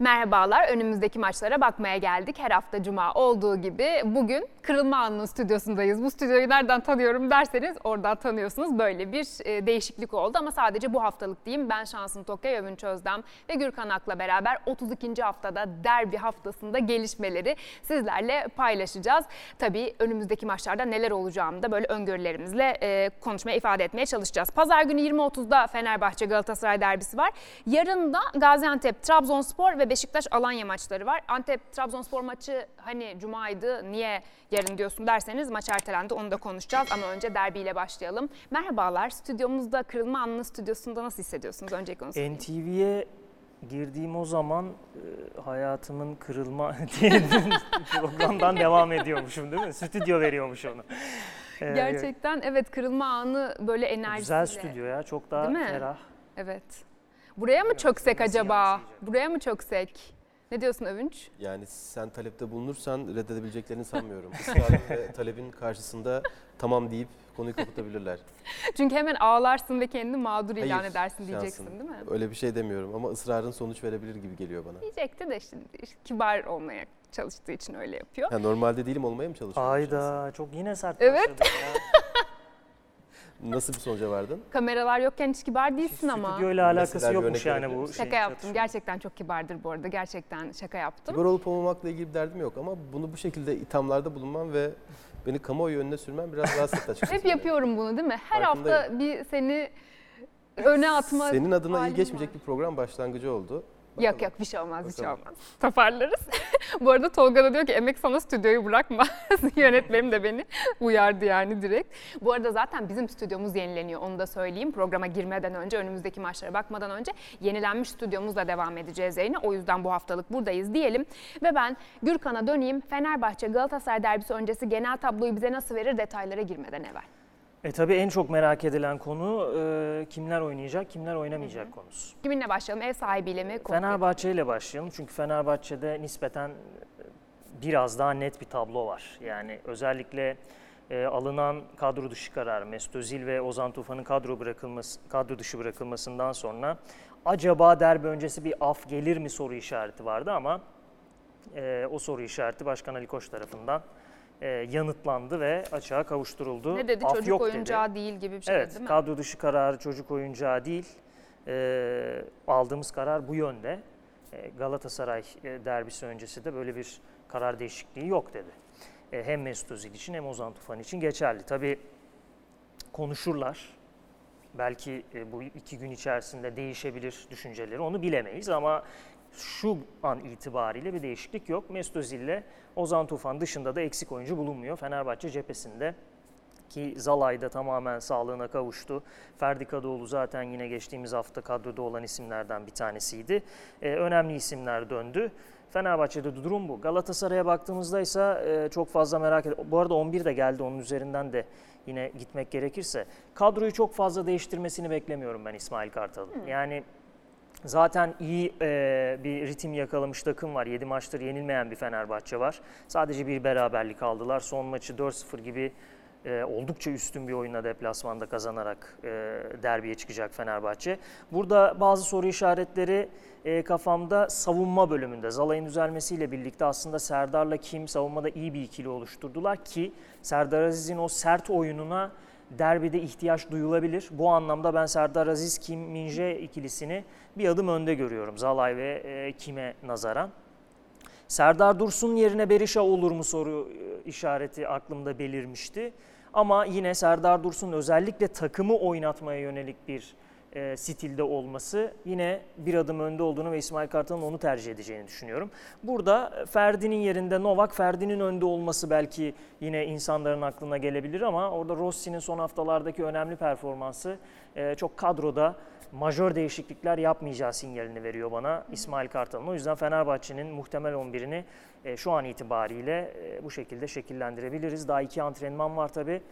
Merhabalar, önümüzdeki maçlara bakmaya geldik. Her hafta cuma olduğu gibi bugün Kırılma Anı'nın stüdyosundayız. Bu stüdyoyu nereden tanıyorum derseniz oradan tanıyorsunuz. Böyle bir e, değişiklik oldu ama sadece bu haftalık diyeyim. Ben Şansın Tokay, Övünç Özdem ve Gürkan Ak'la beraber 32. haftada derbi haftasında gelişmeleri sizlerle paylaşacağız. Tabii önümüzdeki maçlarda neler olacağını da böyle öngörülerimizle e, konuşmaya ifade etmeye çalışacağız. Pazar günü 20.30'da Fenerbahçe Galatasaray derbisi var. Yarın da Gaziantep, Trabzonspor ve Beşiktaş Alanya maçları var. Antep Trabzonspor maçı hani cumaydı niye yarın diyorsun derseniz maç ertelendi onu da konuşacağız ama önce derbiyle başlayalım. Merhabalar stüdyomuzda Kırılma Anlı stüdyosunda nasıl hissediyorsunuz? Önceki onu sorayım. NTV'ye girdiğim o zaman e, hayatımın kırılma diye programdan devam ediyormuşum değil mi? Stüdyo veriyormuş onu. Ee, Gerçekten evet kırılma anı böyle enerjisiyle. Güzel stüdyo ya çok daha ferah. Evet. Buraya mı çöksek acaba? Buraya mı çöksek? Ne diyorsun Övünç? Yani sen talepte bulunursan reddedebileceklerini sanmıyorum. Israr ve talebin karşısında tamam deyip konuyu kapatabilirler. Çünkü hemen ağlarsın ve kendini mağdur ilan Hayır, edersin diyeceksin şansın. değil mi? Öyle bir şey demiyorum ama ısrarın sonuç verebilir gibi geliyor bana. Diyecekti de işte kibar olmaya çalıştığı için öyle yapıyor. Ha, normalde değilim olmaya mı çalışıyorum? Ayda çok yine sert Evet. ya. Nasıl bir sonuca vardın? Kameralar yokken hiç kibar değilsin ama. Stüdyoyla alakası Mesela bir yokmuş örnek yani verebilir bu misin? şey. Şaka yaptım. çatışma. Gerçekten çok kibardır bu arada. Gerçekten şaka yaptım. Kibar olup olmamakla ilgili bir derdim yok ama bunu bu şekilde ithamlarda bulunmam ve beni kamuoyu önüne sürmem biraz rahatsız etti açıkçası. Hep yapıyorum bunu değil mi? Her Farkındayım. hafta bir seni öne atma Senin adına halim iyi geçmeyecek var. bir program başlangıcı oldu. Yok Bakalım. yok bir şey olmaz bir şey Bakalım. olmaz. Toparlarız. Bu arada Tolga da diyor ki emek sana stüdyoyu bırakma. Yönetmenim de beni uyardı yani direkt. Bu arada zaten bizim stüdyomuz yenileniyor onu da söyleyeyim. Programa girmeden önce önümüzdeki maçlara bakmadan önce yenilenmiş stüdyomuzla devam edeceğiz yayına. O yüzden bu haftalık buradayız diyelim. Ve ben Gürkan'a döneyim. Fenerbahçe Galatasaray derbisi öncesi genel tabloyu bize nasıl verir detaylara girmeden evvel. E tabii en çok merak edilen konu e, kimler oynayacak, kimler oynamayacak konusu. Kiminle başlayalım? Ev sahibiyle mi? Fenerbahçe ile başlayalım çünkü Fenerbahçe'de nispeten e, biraz daha net bir tablo var. Yani özellikle e, alınan kadro dışı karar Mesut Özil ve Ozan Tufan'ın kadro bırakılması kadro dışı bırakılmasından sonra acaba derbi öncesi bir af gelir mi soru işareti vardı ama e, o soru işareti Başkan Ali Koç tarafından e, yanıtlandı ve açığa kavuşturuldu. Ne dedi? Af Çocuk yok oyuncağı değil gibi bir şey Evet, değil mi? kadro dışı kararı çocuk oyuncağı değil. Ee, aldığımız karar bu yönde. Ee, Galatasaray e, derbisi öncesi de böyle bir karar değişikliği yok dedi. Ee, hem Mesut Özil için hem Ozan Tufan için geçerli. Tabii konuşurlar. Belki e, bu iki gün içerisinde değişebilir düşünceleri onu bilemeyiz ama şu an itibariyle bir değişiklik yok. Mesut Özil ile Ozan Tufan dışında da eksik oyuncu bulunmuyor. Fenerbahçe cephesinde ki Zalay da tamamen sağlığına kavuştu. Ferdi Kadıoğlu zaten yine geçtiğimiz hafta kadroda olan isimlerden bir tanesiydi. Ee, önemli isimler döndü. Fenerbahçe'de de durum bu. Galatasaray'a baktığımızda ise e, çok fazla merak ediyorum. Bu arada 11 de geldi onun üzerinden de yine gitmek gerekirse. Kadroyu çok fazla değiştirmesini beklemiyorum ben İsmail Kartal'ın. Yani Zaten iyi e, bir ritim yakalamış takım var. 7 maçtır yenilmeyen bir Fenerbahçe var. Sadece bir beraberlik aldılar. Son maçı 4-0 gibi e, oldukça üstün bir oyunla deplasmanda kazanarak e, derbiye çıkacak Fenerbahçe. Burada bazı soru işaretleri e, kafamda savunma bölümünde. Zalay'ın düzelmesiyle birlikte aslında Serdar'la Kim savunmada iyi bir ikili oluşturdular ki Serdar Aziz'in o sert oyununa derbide ihtiyaç duyulabilir. Bu anlamda ben Serdar Aziz Kim Minje ikilisini bir adım önde görüyorum Zalay ve e, Kim'e nazaran. Serdar Dursun yerine Berisha olur mu soru e, işareti aklımda belirmişti. Ama yine Serdar Dursun özellikle takımı oynatmaya yönelik bir e, stilde olması yine bir adım önde olduğunu ve İsmail Kartal'ın onu tercih edeceğini düşünüyorum. Burada Ferdi'nin yerinde Novak, Ferdi'nin önde olması belki yine insanların aklına gelebilir ama orada Rossi'nin son haftalardaki önemli performansı e, çok kadroda majör değişiklikler yapmayacağı sinyalini veriyor bana İsmail Kartal'ın. O yüzden Fenerbahçe'nin muhtemel 11'ini e, şu an itibariyle e, bu şekilde şekillendirebiliriz. Daha iki antrenman var tabii.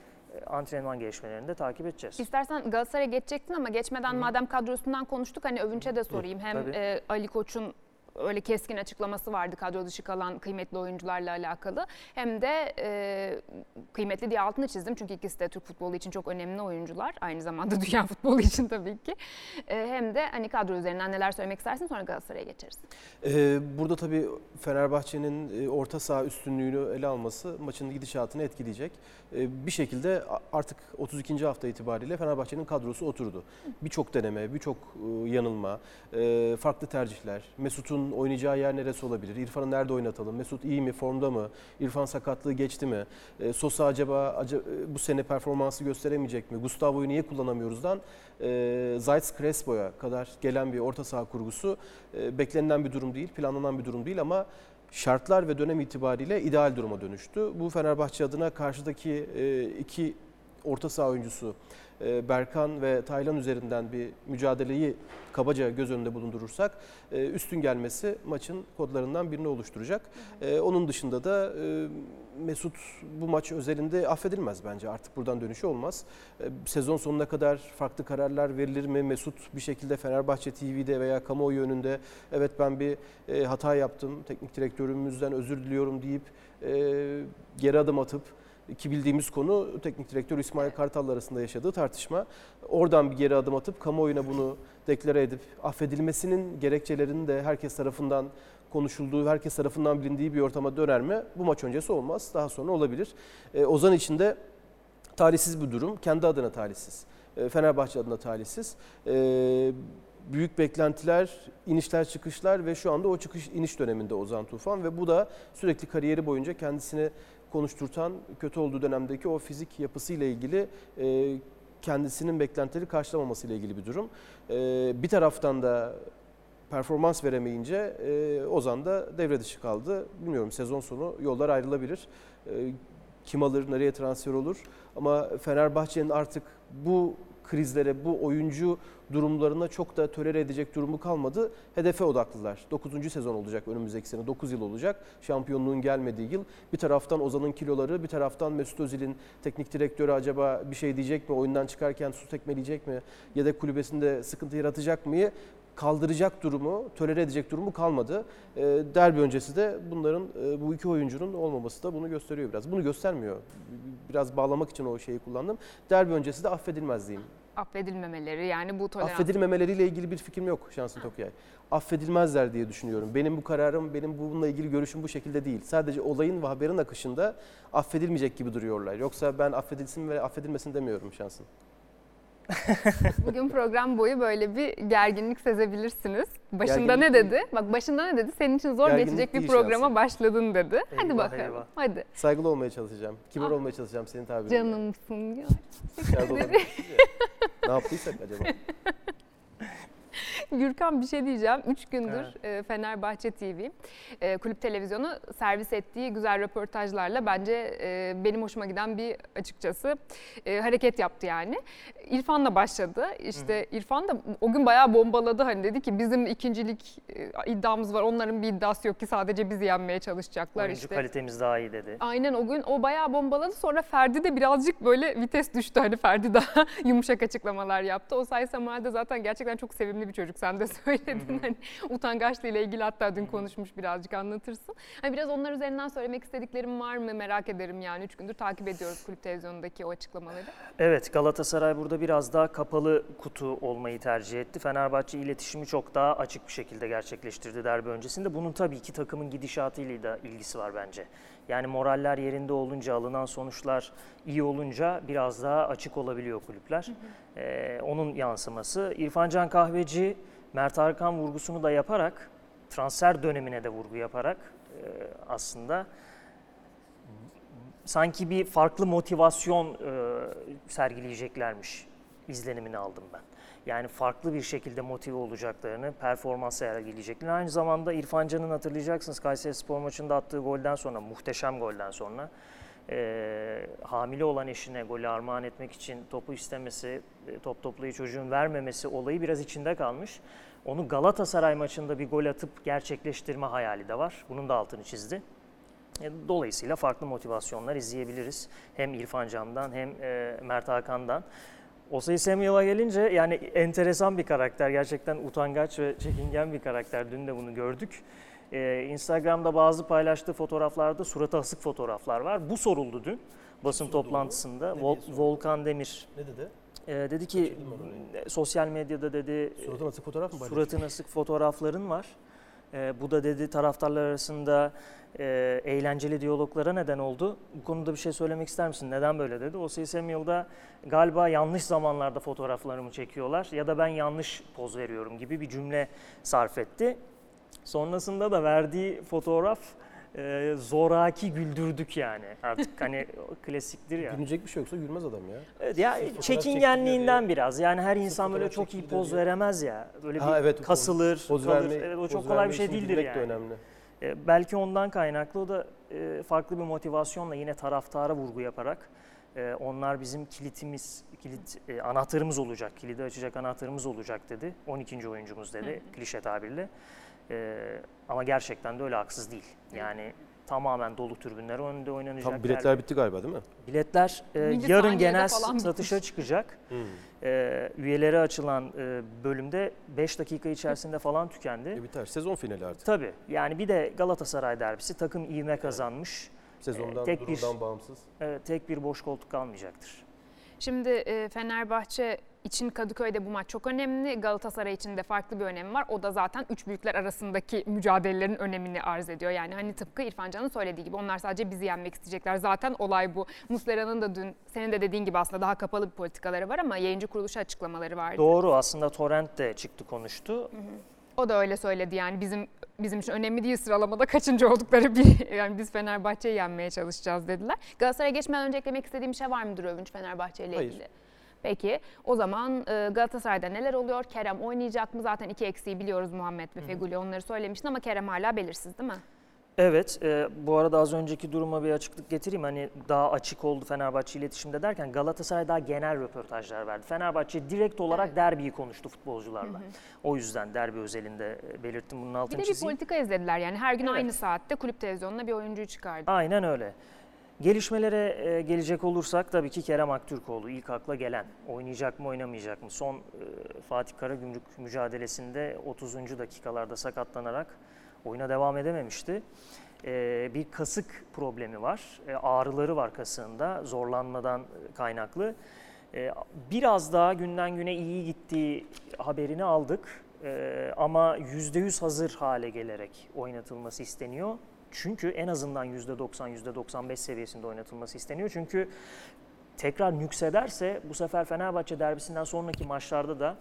Antrenman gelişmelerini de takip edeceğiz. İstersen Galatasaray'a geçecektin ama geçmeden madem kadrosundan konuştuk hani Övünç'e de sorayım. Hem tabii. e, Ali Koç'un öyle keskin açıklaması vardı kadro dışı kalan kıymetli oyuncularla alakalı. Hem de e, kıymetli diye altını çizdim çünkü ikisi de Türk futbolu için çok önemli oyuncular. Aynı zamanda dünya futbolu için tabii ki. E, hem de hani kadro üzerinden neler söylemek istersin sonra Galatasaray'a geçeriz. Ee, burada tabii Fenerbahçe'nin e, orta saha üstünlüğünü ele alması maçın gidişatını etkileyecek. Ee, bir şekilde artık 32. hafta itibariyle Fenerbahçe'nin kadrosu oturdu. Birçok deneme, birçok e, yanılma, e, farklı tercihler. Mesut'un oynayacağı yer neresi olabilir? İrfan'ı nerede oynatalım? Mesut iyi mi, formda mı? İrfan sakatlığı geçti mi? E, Sosa acaba, acaba e, bu sene performansı gösteremeyecek mi? Gustavo'yu niye kullanamıyoruzdan e, Zayt Crespo'ya kadar gelen bir orta saha kurgusu e, beklenilen bir durum değil, planlanan bir durum değil ama şartlar ve dönem itibariyle ideal duruma dönüştü. Bu Fenerbahçe adına karşıdaki e, iki orta saha oyuncusu Berkan ve Taylan üzerinden bir mücadeleyi kabaca göz önünde bulundurursak e, üstün gelmesi maçın kodlarından birini oluşturacak. E, Onun dışında da e, Mesut bu maç özelinde affedilmez bence artık buradan dönüşü olmaz. E, Sezon sonuna kadar farklı kararlar verilir mi? Mesut bir şekilde Fenerbahçe TV'de veya kamuoyu önünde evet ben bir e, hata yaptım, teknik direktörümüzden özür diliyorum deyip e, geri adım atıp ki bildiğimiz konu teknik direktör İsmail Kartal arasında yaşadığı tartışma. Oradan bir geri adım atıp kamuoyuna bunu deklare edip affedilmesinin gerekçelerinin de herkes tarafından konuşulduğu, herkes tarafından bilindiği bir ortama döner mi? Bu maç öncesi olmaz. Daha sonra olabilir. E, Ozan için de talihsiz bir durum. Kendi adına talihsiz. E, Fenerbahçe adına talihsiz. E, büyük beklentiler, inişler çıkışlar ve şu anda o çıkış iniş döneminde Ozan Tufan ve bu da sürekli kariyeri boyunca kendisini konuşturtan kötü olduğu dönemdeki o fizik yapısıyla ilgili e, kendisinin beklentileri karşılamaması ile ilgili bir durum. E, bir taraftan da performans veremeyince e, Ozan da devre dışı kaldı. Bilmiyorum sezon sonu yollar ayrılabilir. E, kim alır, nereye transfer olur? Ama Fenerbahçe'nin artık bu krizlere, bu oyuncu durumlarına çok da tolere edecek durumu kalmadı. Hedefe odaklılar. 9. sezon olacak önümüzdeki sene. 9 yıl olacak. Şampiyonluğun gelmediği yıl. Bir taraftan Ozan'ın kiloları, bir taraftan Mesut Özil'in teknik direktörü acaba bir şey diyecek mi? Oyundan çıkarken su tekmeleyecek mi? Yedek kulübesinde sıkıntı yaratacak mı? Kaldıracak durumu, tolere edecek durumu kalmadı. E, derbi öncesi de bunların e, bu iki oyuncunun olmaması da bunu gösteriyor biraz. Bunu göstermiyor. Biraz bağlamak için o şeyi kullandım. Derbi öncesi de affedilmez diyeyim. Affedilmemeleri yani bu tolerans. Affedilmemeleriyle ilgili bir fikrim yok Şansın Tokay. Affedilmezler diye düşünüyorum. Benim bu kararım, benim bununla ilgili görüşüm bu şekilde değil. Sadece olayın ve haberin akışında affedilmeyecek gibi duruyorlar. Yoksa ben affedilsin ve affedilmesin demiyorum Şansın. Bugün program boyu böyle bir gerginlik sezebilirsiniz. Başında Gerginlik ne değil. dedi? Bak başında ne dedi? Senin için zor Gerginlik geçecek bir değil programa şahsen. başladın dedi. Hadi Eyvah, bakalım. eyvah. Hadi. Saygılı olmaya çalışacağım. Kibar Ah. olmaya çalışacağım senin tabirinle. Canımsın ya. ne yaptıysak acaba? Gürkan bir şey diyeceğim. Üç gündür e, Fenerbahçe TV e, kulüp televizyonu servis ettiği güzel röportajlarla bence e, benim hoşuma giden bir açıkçası hareket yaptı yani. İrfan'la başladı. İşte İrfan da o gün bayağı bombaladı hani dedi ki bizim ikincilik iddiamız var. Onların bir iddiası yok ki sadece bizi yenmeye çalışacaklar Oyuncu işte. kalitemiz daha iyi dedi. Aynen o gün o bayağı bombaladı. Sonra Ferdi de birazcık böyle vites düştü. Hani Ferdi daha yumuşak açıklamalar yaptı. O Say Samuel de zaten gerçekten çok sevimli bir çocuk. Sen de söyledin. Hani utangaçlığı ile ilgili hatta dün konuşmuş birazcık anlatırsın. Hani biraz onlar üzerinden söylemek istediklerim var mı merak ederim yani. Üç gündür takip ediyoruz kulüp televizyonundaki o açıklamaları. Evet Galatasaray burada biraz daha kapalı kutu olmayı tercih etti. Fenerbahçe iletişimi çok daha açık bir şekilde gerçekleştirdi derbi öncesinde. Bunun tabii ki takımın gidişatıyla da ilgisi var bence. Yani moraller yerinde olunca, alınan sonuçlar iyi olunca biraz daha açık olabiliyor kulüpler. Ee, onun yansıması. İrfan Can Kahveci, Mert Arkan vurgusunu da yaparak, transfer dönemine de vurgu yaparak e, aslında sanki bir farklı motivasyon e, sergileyeceklermiş izlenimini aldım ben. Yani farklı bir şekilde motive olacaklarını, performans sergileyeceklerini. Aynı zamanda İrfan Can'ın hatırlayacaksınız Kayseri Spor maçında attığı golden sonra, muhteşem golden sonra e, hamile olan eşine golü armağan etmek için topu istemesi, e, top toplayı çocuğun vermemesi olayı biraz içinde kalmış. Onu Galatasaray maçında bir gol atıp gerçekleştirme hayali de var. Bunun da altını çizdi. E, Dolayısıyla farklı motivasyonlar izleyebiliriz. Hem İrfan Can'dan hem e, Mert Hakan'dan. Osay Samuel'a gelince yani enteresan bir karakter. Gerçekten utangaç ve çekingen bir karakter. Dün de bunu gördük. Ee, Instagram'da bazı paylaştığı fotoğraflarda suratı asık fotoğraflar var. Bu soruldu dün basın soruldu? toplantısında. Vol-? Volkan Demir Ne dedi? e, dedi ki "E, sosyal medyada dedi Suratına asık fotoğraf mı paylaştı? suratın asık fotoğrafların var. E, bu da dedi taraftarlar arasında e, eğlenceli diyaloglara neden oldu. Bu konuda bir şey söylemek ister misin? Neden böyle dedi. O Samuel'da galiba yanlış zamanlarda fotoğraflarımı çekiyorlar ya da ben yanlış poz veriyorum gibi bir cümle sarf etti. Sonrasında da verdiği fotoğraf e, zoraki güldürdük yani. Artık hani klasiktir ya. Gülünecek bir şey yoksa gülmez adam ya. Evet ya fotoğraf çekingenliğinden çektiriyor biraz. Yani her insan böyle çok iyi poz diye. veremez ya. Böyle Ha, bir evet, kasılır, Poz kalır. verme, Evet, o poz çok kolay bir şey değildir yani. de önemli. E, belki ondan kaynaklı o da e, farklı bir motivasyonla yine taraftara vurgu yaparak e, onlar bizim kilitimiz, kilit e, anahtarımız olacak, kilidi açacak anahtarımız olacak dedi. 12. oyuncumuz dedi klişe tabirle. E, ama gerçekten de öyle haksız değil. Yani tamamen dolu tribünler önünde oynanacak. Tam biletler bitti galiba değil mi? Biletler e, Milli yarın genel falan satışa çıkacak. Hmm. E, üyelere açılan e, bölümde 5 dakika içerisinde falan tükendi. E biter. Sezon finali artık. Tabii yani bir de Galatasaray derbisi takım ivme kazanmış. Sezondan, tek bir- durumdan bağımsız. Evet, tek bir boş koltuk kalmayacaktır. Şimdi e, Fenerbahçe için Kadıköy'de bu maç çok önemli. Galatasaray için de farklı bir önemi var. O da zaten üç büyükler arasındaki mücadelelerin önemini arz ediyor. Yani hani tıpkı İrfan Can'ın söylediği gibi onlar sadece bizi yenmek isteyecekler. Zaten olay bu. Muslera'nın da dün senin de dediğin gibi aslında daha kapalı bir politikaları var ama yayıncı kuruluşu açıklamaları vardı. Doğru aslında Torrent de çıktı konuştu. O da öyle söyledi yani bizim bizim için önemli değil sıralamada kaçıncı oldukları bir yani biz Fenerbahçe'yi yenmeye çalışacağız dediler. Galatasaray'a geçmeden önce eklemek istediğim bir şey var mıdır Övünç Fenerbahçe ile Hayır. Peki o zaman e, Galatasaray'da neler oluyor? Kerem oynayacak mı? Zaten iki eksiği biliyoruz Muhammed ve Feguli onları söylemiştin ama Kerem hala belirsiz değil mi? Evet, e, bu arada az önceki duruma bir açıklık getireyim. Hani daha açık oldu Fenerbahçe iletişimde derken Galatasaray daha genel röportajlar verdi. Fenerbahçe direkt olarak Evet. derbiyi konuştu futbolcularla. O yüzden derbi özelinde belirttim bunun Bir altını de bir çizeyim. politika izlediler yani her gün Evet. aynı saatte kulüp televizyonuna bir oyuncuyu çıkardı. Aynen öyle. Gelişmelere e, gelecek olursak tabii ki Kerem Aktürkoğlu ilk akla gelen. Oynayacak mı oynamayacak mı? Son e, Fatih Karagümrük mücadelesinde 30. dakikalarda sakatlanarak oyuna devam edememişti. E, bir kasık problemi var. Ağrıları var kasığında zorlanmadan kaynaklı. Biraz daha günden güne iyi gittiği haberini aldık. Ama %100 hazır hale gelerek oynatılması isteniyor. Çünkü en azından %90, %95 seviyesinde oynatılması isteniyor. Çünkü tekrar nüksederse bu sefer Fenerbahçe derbisinden sonraki maçlarda da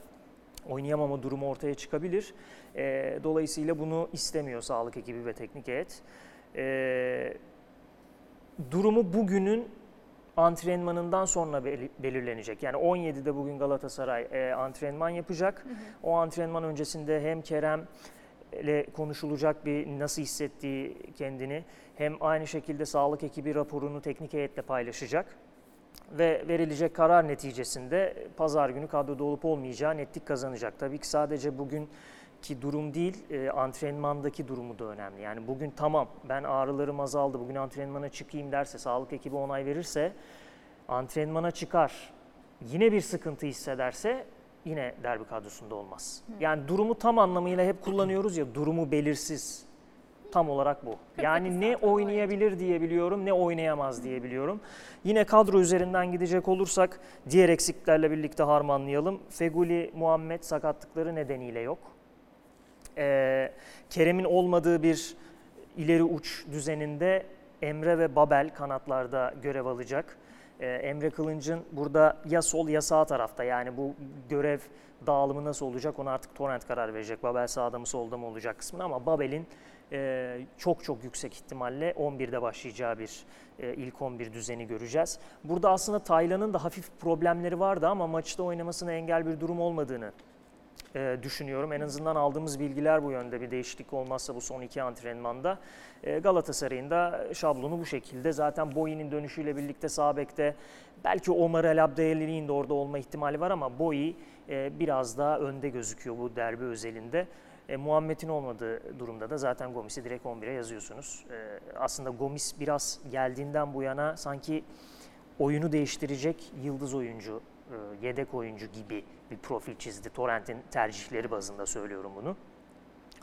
oynayamama durumu ortaya çıkabilir. E, dolayısıyla bunu istemiyor sağlık ekibi ve teknik heyet. E, durumu bugünün antrenmanından sonra beli- belirlenecek. Yani 17'de bugün Galatasaray e, antrenman yapacak. O antrenman öncesinde hem Kerem ile konuşulacak bir nasıl hissettiği kendini hem aynı şekilde sağlık ekibi raporunu teknik heyetle paylaşacak ve verilecek karar neticesinde pazar günü kadroda olup olmayacağı netlik kazanacak. Tabii ki sadece bugünkü durum değil, e, antrenmandaki durumu da önemli. Yani bugün tamam ben ağrılarım azaldı, bugün antrenmana çıkayım derse, sağlık ekibi onay verirse antrenmana çıkar. Yine bir sıkıntı hissederse yine derbi kadrosunda olmaz. Yani durumu tam anlamıyla hep kullanıyoruz ya durumu belirsiz. Tam olarak bu. Yani ne oynayabilir diyebiliyorum ne oynayamaz diyebiliyorum. Yine kadro üzerinden gidecek olursak diğer eksiklerle birlikte harmanlayalım. Feguli, Muhammed sakatlıkları nedeniyle yok. Ee, Kerem'in olmadığı bir ileri uç düzeninde Emre ve Babel kanatlarda görev alacak. Ee, Emre Kılınç'ın burada ya sol ya sağ tarafta yani bu görev dağılımı nasıl olacak ona artık Torrent karar verecek. Babel sağda mı solda mı olacak kısmını ama Babel'in e, çok çok yüksek ihtimalle 11'de başlayacağı bir e, ilk 11 düzeni göreceğiz. Burada aslında Taylan'ın da hafif problemleri vardı ama maçta oynamasına engel bir durum olmadığını e, düşünüyorum. En azından aldığımız bilgiler bu yönde bir değişiklik olmazsa bu son iki antrenmanda. E, Galatasaray'ın da şablonu bu şekilde. Zaten Boyi'nin dönüşüyle birlikte sağ bekte belki Omar El Abdeyli'nin de orada olma ihtimali var ama Boyi e, biraz daha önde gözüküyor bu derbi özelinde. E, Muhammed'in olmadığı durumda da zaten Gomis'i direkt 11'e yazıyorsunuz. E, aslında Gomis biraz geldiğinden bu yana sanki oyunu değiştirecek yıldız oyuncu e, yedek oyuncu gibi bir profil çizdi. Torrent'in tercihleri bazında söylüyorum bunu.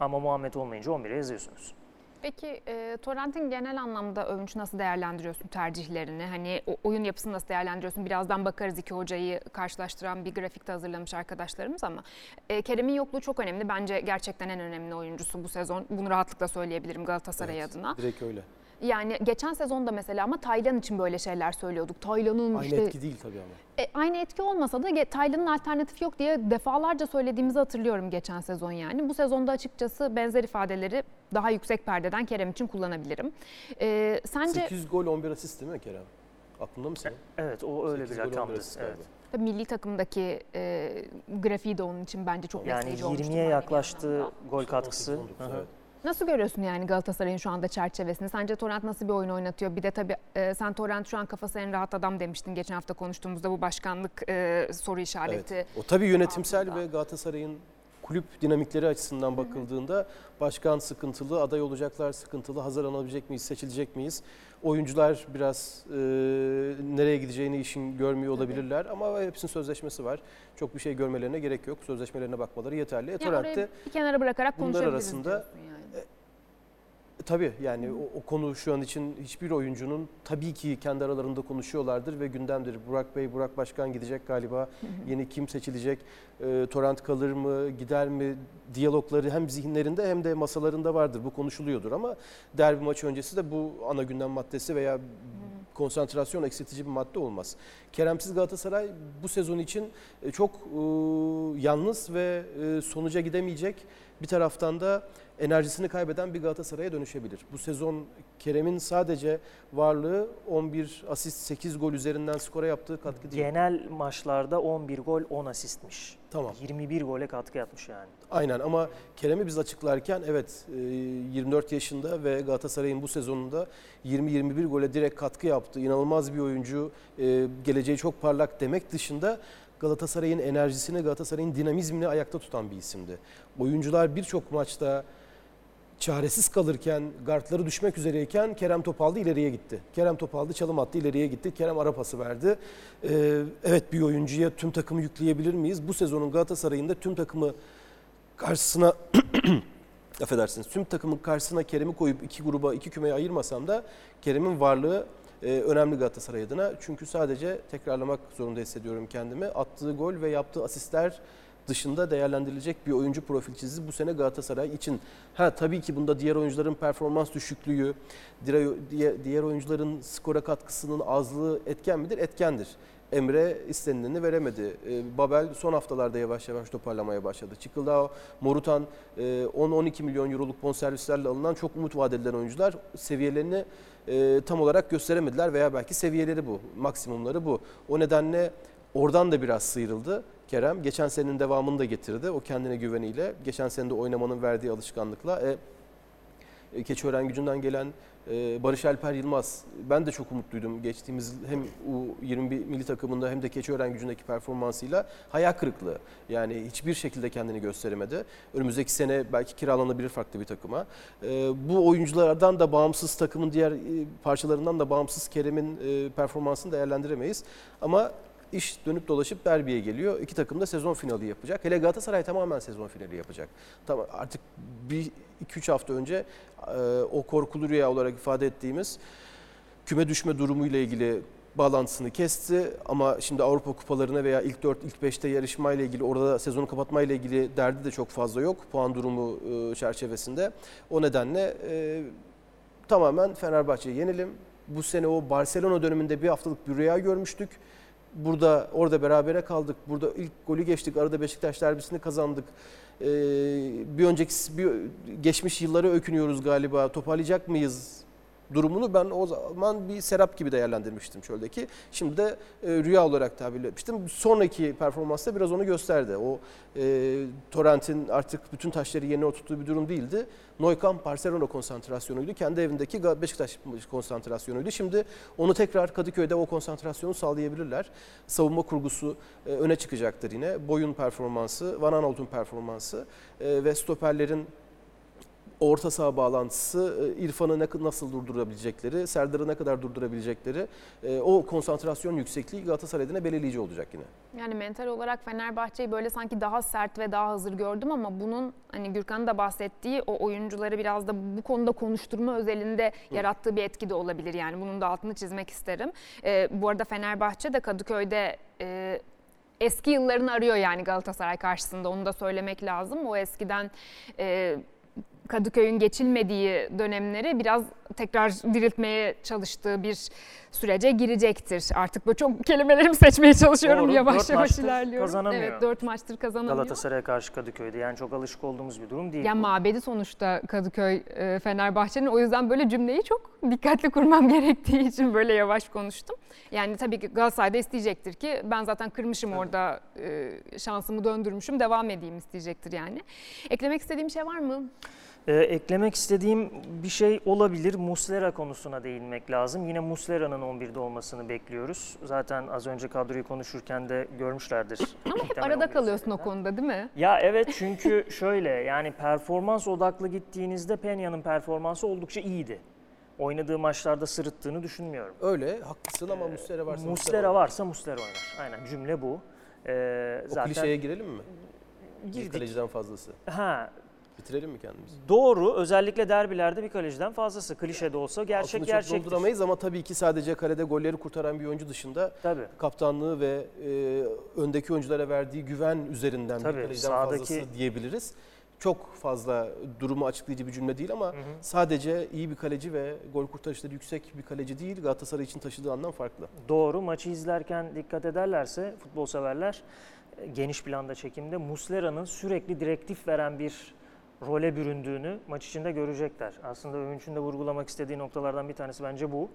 Ama Muhammed olmayınca 11'e yazıyorsunuz. Peki e, Torrent'in genel anlamda övünç nasıl değerlendiriyorsun tercihlerini? Hani o, oyun yapısını nasıl değerlendiriyorsun? Birazdan bakarız iki hocayı karşılaştıran bir grafik de hazırlamış arkadaşlarımız ama e, Kerem'in yokluğu çok önemli. Bence gerçekten en önemli oyuncusu bu sezon. Bunu rahatlıkla söyleyebilirim Galatasaray Evet, adına. Direkt öyle. Yani geçen sezonda mesela ama Taylan için böyle şeyler söylüyorduk. Taylan'ın Aynı işte etki değil tabii ama. e, aynı etki olmasa da Taylan'ın alternatif yok diye defalarca söylediğimizi hatırlıyorum geçen sezon yani. Bu sezonda açıkçası benzer ifadeleri daha yüksek perdeden Kerem için kullanabilirim. E, sence 800 gol 11 asist değil mi Kerem? Aklında mı senin? Evet o öyle bir 8 gol, 11 rakamdı. Evet. tabii milli takımdaki e, grafiği de onun için bence çok Yani besleyici olmuştur 20'ye manevi yaklaştı anlamda. gol katkısı. 18, 19, Hı hı. evet. Nasıl görüyorsun yani Galatasaray'ın şu anda çerçevesini? Sence Torrent nasıl bir oyun oynatıyor? Bir de tabii e, sen Torrent şu an kafası en rahat adam demiştin geçen hafta konuştuğumuzda bu başkanlık e, soru işareti. Evet. O tabii yönetimsel altında. ve Galatasaray'ın kulüp dinamikleri açısından bakıldığında başkan sıkıntılı, aday olacaklar sıkıntılı, hazırlanabilecek miyiz, seçilecek miyiz? Oyuncular biraz e, nereye gideceğini işin görmüyor olabilirler ama hepsinin sözleşmesi var. Çok bir şey görmelerine gerek yok. Sözleşmelerine bakmaları yeterli. E, Yani orayı bir kenara bırakarak bunlar arasında- yani. Tabii yani o, o konu şu an için hiçbir oyuncunun tabii ki kendi aralarında konuşuyorlardır ve gündemdir. Burak Bey, Burak Başkan gidecek galiba. Yeni kim seçilecek? E, Torrent kalır mı, gider mi? Diyalogları hem zihinlerinde hem de masalarında vardır. Bu konuşuluyordur ama derbi maçı öncesi de bu ana gündem maddesi veya konsantrasyon eksiltici bir madde olmaz. Keremsiz Galatasaray bu sezon için e, çok e, yalnız ve e, sonuca gidemeyecek. Bir taraftan da enerjisini kaybeden bir Galatasaray'a dönüşebilir. Bu sezon Kerem'in sadece varlığı 11 asist 8 gol üzerinden skora yaptığı katkı değil. Genel maçlarda 11 gol 10 asistmiş. Tamam. 21 gole katkı yapmış yani. Aynen ama Kerem'i biz açıklarken evet e, 24 yaşında ve Galatasaray'ın bu sezonunda 20-21 gole direkt katkı yaptı. İnanılmaz bir oyuncu, e, geleceği çok parlak demek dışında Galatasaray'ın enerjisini, Galatasaray'ın dinamizmini ayakta tutan bir isimdi. Oyuncular birçok maçta çaresiz kalırken, gardları düşmek üzereyken Kerem Topaldı ileriye gitti. Kerem Topaldı çalım attı ileriye gitti. Kerem ara pası verdi. Ee, evet bir oyuncuya tüm takımı yükleyebilir miyiz? Bu sezonun Galatasaray'ında tüm takımı karşısına affedersiniz tüm takımın karşısına Kerem'i koyup iki gruba iki kümeye ayırmasam da Kerem'in varlığı e, önemli Galatasaray adına. Çünkü sadece tekrarlamak zorunda hissediyorum kendimi. Attığı gol ve yaptığı asistler dışında değerlendirilecek bir oyuncu profil çizdi bu sene Galatasaray için. Ha tabii ki bunda diğer oyuncuların performans düşüklüğü, diğer, diğer- oyuncuların skora katkısının azlığı etken midir? Etkendir. Emre istenileni veremedi. Ee, Babel son haftalarda yavaş yavaş toparlamaya başladı. Çıkıldao, Morutan e, 10-12 milyon euroluk bonservislerle alınan çok umut vaat oyuncular seviyelerini e, tam olarak gösteremediler veya belki seviyeleri bu, maksimumları bu. O nedenle oradan da biraz sıyrıldı Kerem. Geçen senenin devamını da getirdi o kendine güveniyle. Geçen sene de oynamanın verdiği alışkanlıkla. E, e, Keçiören gücünden gelen e, Barış Alper Yılmaz. Ben de çok umutluydum geçtiğimiz hem U21 milli takımında hem de Keçiören gücündeki performansıyla hayal kırıklığı. Yani hiçbir şekilde kendini gösteremedi. Önümüzdeki sene belki kiralanabilir farklı bir takıma. E, bu oyunculardan da bağımsız takımın diğer parçalarından da bağımsız Kerem'in performansını değerlendiremeyiz. Ama iş dönüp dolaşıp derbiye geliyor. İki takım da sezon finali yapacak. Hele Galatasaray tamamen sezon finali yapacak. Tamam artık bir 2-3 hafta önce e, o korkulu rüya olarak ifade ettiğimiz küme düşme durumuyla ilgili bağlantısını kesti ama şimdi Avrupa kupalarına veya ilk 4 ilk 5'te yarışmayla ilgili orada sezonu kapatmayla ilgili derdi de çok fazla yok puan durumu e, çerçevesinde. O nedenle e, tamamen Fenerbahçe'yi yenelim. Bu sene o Barcelona döneminde bir haftalık bir rüya görmüştük. Burada orada berabere kaldık. Burada ilk golü geçtik. Arada Beşiktaş derbisini kazandık. Ee, bir önceki bir geçmiş yılları öykünüyoruz galiba. Toparlayacak mıyız? Durumunu ben o zaman bir serap gibi değerlendirmiştim çöldeki. Şimdi de e, rüya olarak tabir etmiştim. Sonraki performansta biraz onu gösterdi. O e, Torrent'in artık bütün taşları yerine oturttuğu bir durum değildi. Neukamp Barcelona konsantrasyonuydu. Kendi evindeki Beşiktaş konsantrasyonuydu. Şimdi onu tekrar Kadıköy'de o konsantrasyonu sağlayabilirler. Savunma kurgusu e, öne çıkacaktır yine. Boyun performansı, Van Aanholt'un performansı e, ve stoperlerin orta saha bağlantısı, e, İrfan'ı nasıl durdurabilecekleri, Serdar'ı ne kadar durdurabilecekleri, e, o konsantrasyon yüksekliği Galatasaray adına belirleyici olacak yine. Yani mental olarak Fenerbahçe'yi böyle sanki daha sert ve daha hazır gördüm ama bunun hani Gürkan'ın da bahsettiği o oyuncuları biraz da bu konuda konuşturma özelinde yarattığı bir etki de olabilir. Yani bunun da altını çizmek isterim. Ee, bu arada Fenerbahçe de Kadıköy'de e, eski yıllarını arıyor yani Galatasaray karşısında onu da söylemek lazım. O eskiden e, Kadıköy'ün geçilmediği dönemleri biraz tekrar diriltmeye çalıştığı bir sürece girecektir. Artık böyle çok kelimelerimi seçmeye çalışıyorum Doğru, yavaş yavaş ilerliyorum. kazanamıyor. Evet 4 maçtır kazanamıyor. Galatasaray'a karşı Kadıköy'de yani çok alışık olduğumuz bir durum değil. Ya bu. mabedi sonuçta Kadıköy e, Fenerbahçe'nin o yüzden böyle cümleyi çok dikkatli kurmam gerektiği için böyle yavaş konuştum. Yani tabii ki Galatasaray'da isteyecektir ki ben zaten kırmışım orada e, şansımı döndürmüşüm devam edeyim isteyecektir yani. Eklemek istediğim şey var mı? Ee, eklemek istediğim bir şey olabilir. Muslera konusuna değinmek lazım. Yine Muslera'nın 11'de olmasını bekliyoruz. Zaten az önce kadroyu konuşurken de görmüşlerdir. Ama hep arada 11 kalıyorsun o üzerinden. konuda değil mi? Ya evet çünkü şöyle yani performans odaklı gittiğinizde Peña'nın performansı oldukça iyiydi. Oynadığı maçlarda sırıttığını düşünmüyorum. Öyle, haklısın ama Muslera varsa Muslera varsa Muslera oynar. Aynen cümle bu. Ee, O zaten klişeye girelim mi? Bir girdik. kaleciden fazlası. Ha, Bitirelim mi kendimizi? doğru. Özellikle derbilerde bir kaleciden fazlası. Klişe de olsa gerçek gerçektir. dolduramayız ama tabii ki sadece kalede golleri kurtaran bir oyuncu dışında Tabii. kaptanlığı ve e, öndeki oyunculara verdiği güven üzerinden Tabii, bir kaleciden sahadaki- fazlası diyebiliriz. Çok fazla durumu açıklayıcı bir cümle değil ama sadece iyi bir kaleci ve gol kurtarışları yüksek bir kaleci değil Galatasaray için taşıdığı anlam farklı. Doğru. Maçı izlerken dikkat ederlerse futbol severler e, geniş planda çekimde Muslera'nın sürekli direktif veren bir role büründüğünü maç içinde görecekler. Aslında Övünç'ün de vurgulamak istediği noktalardan bir tanesi bence bu.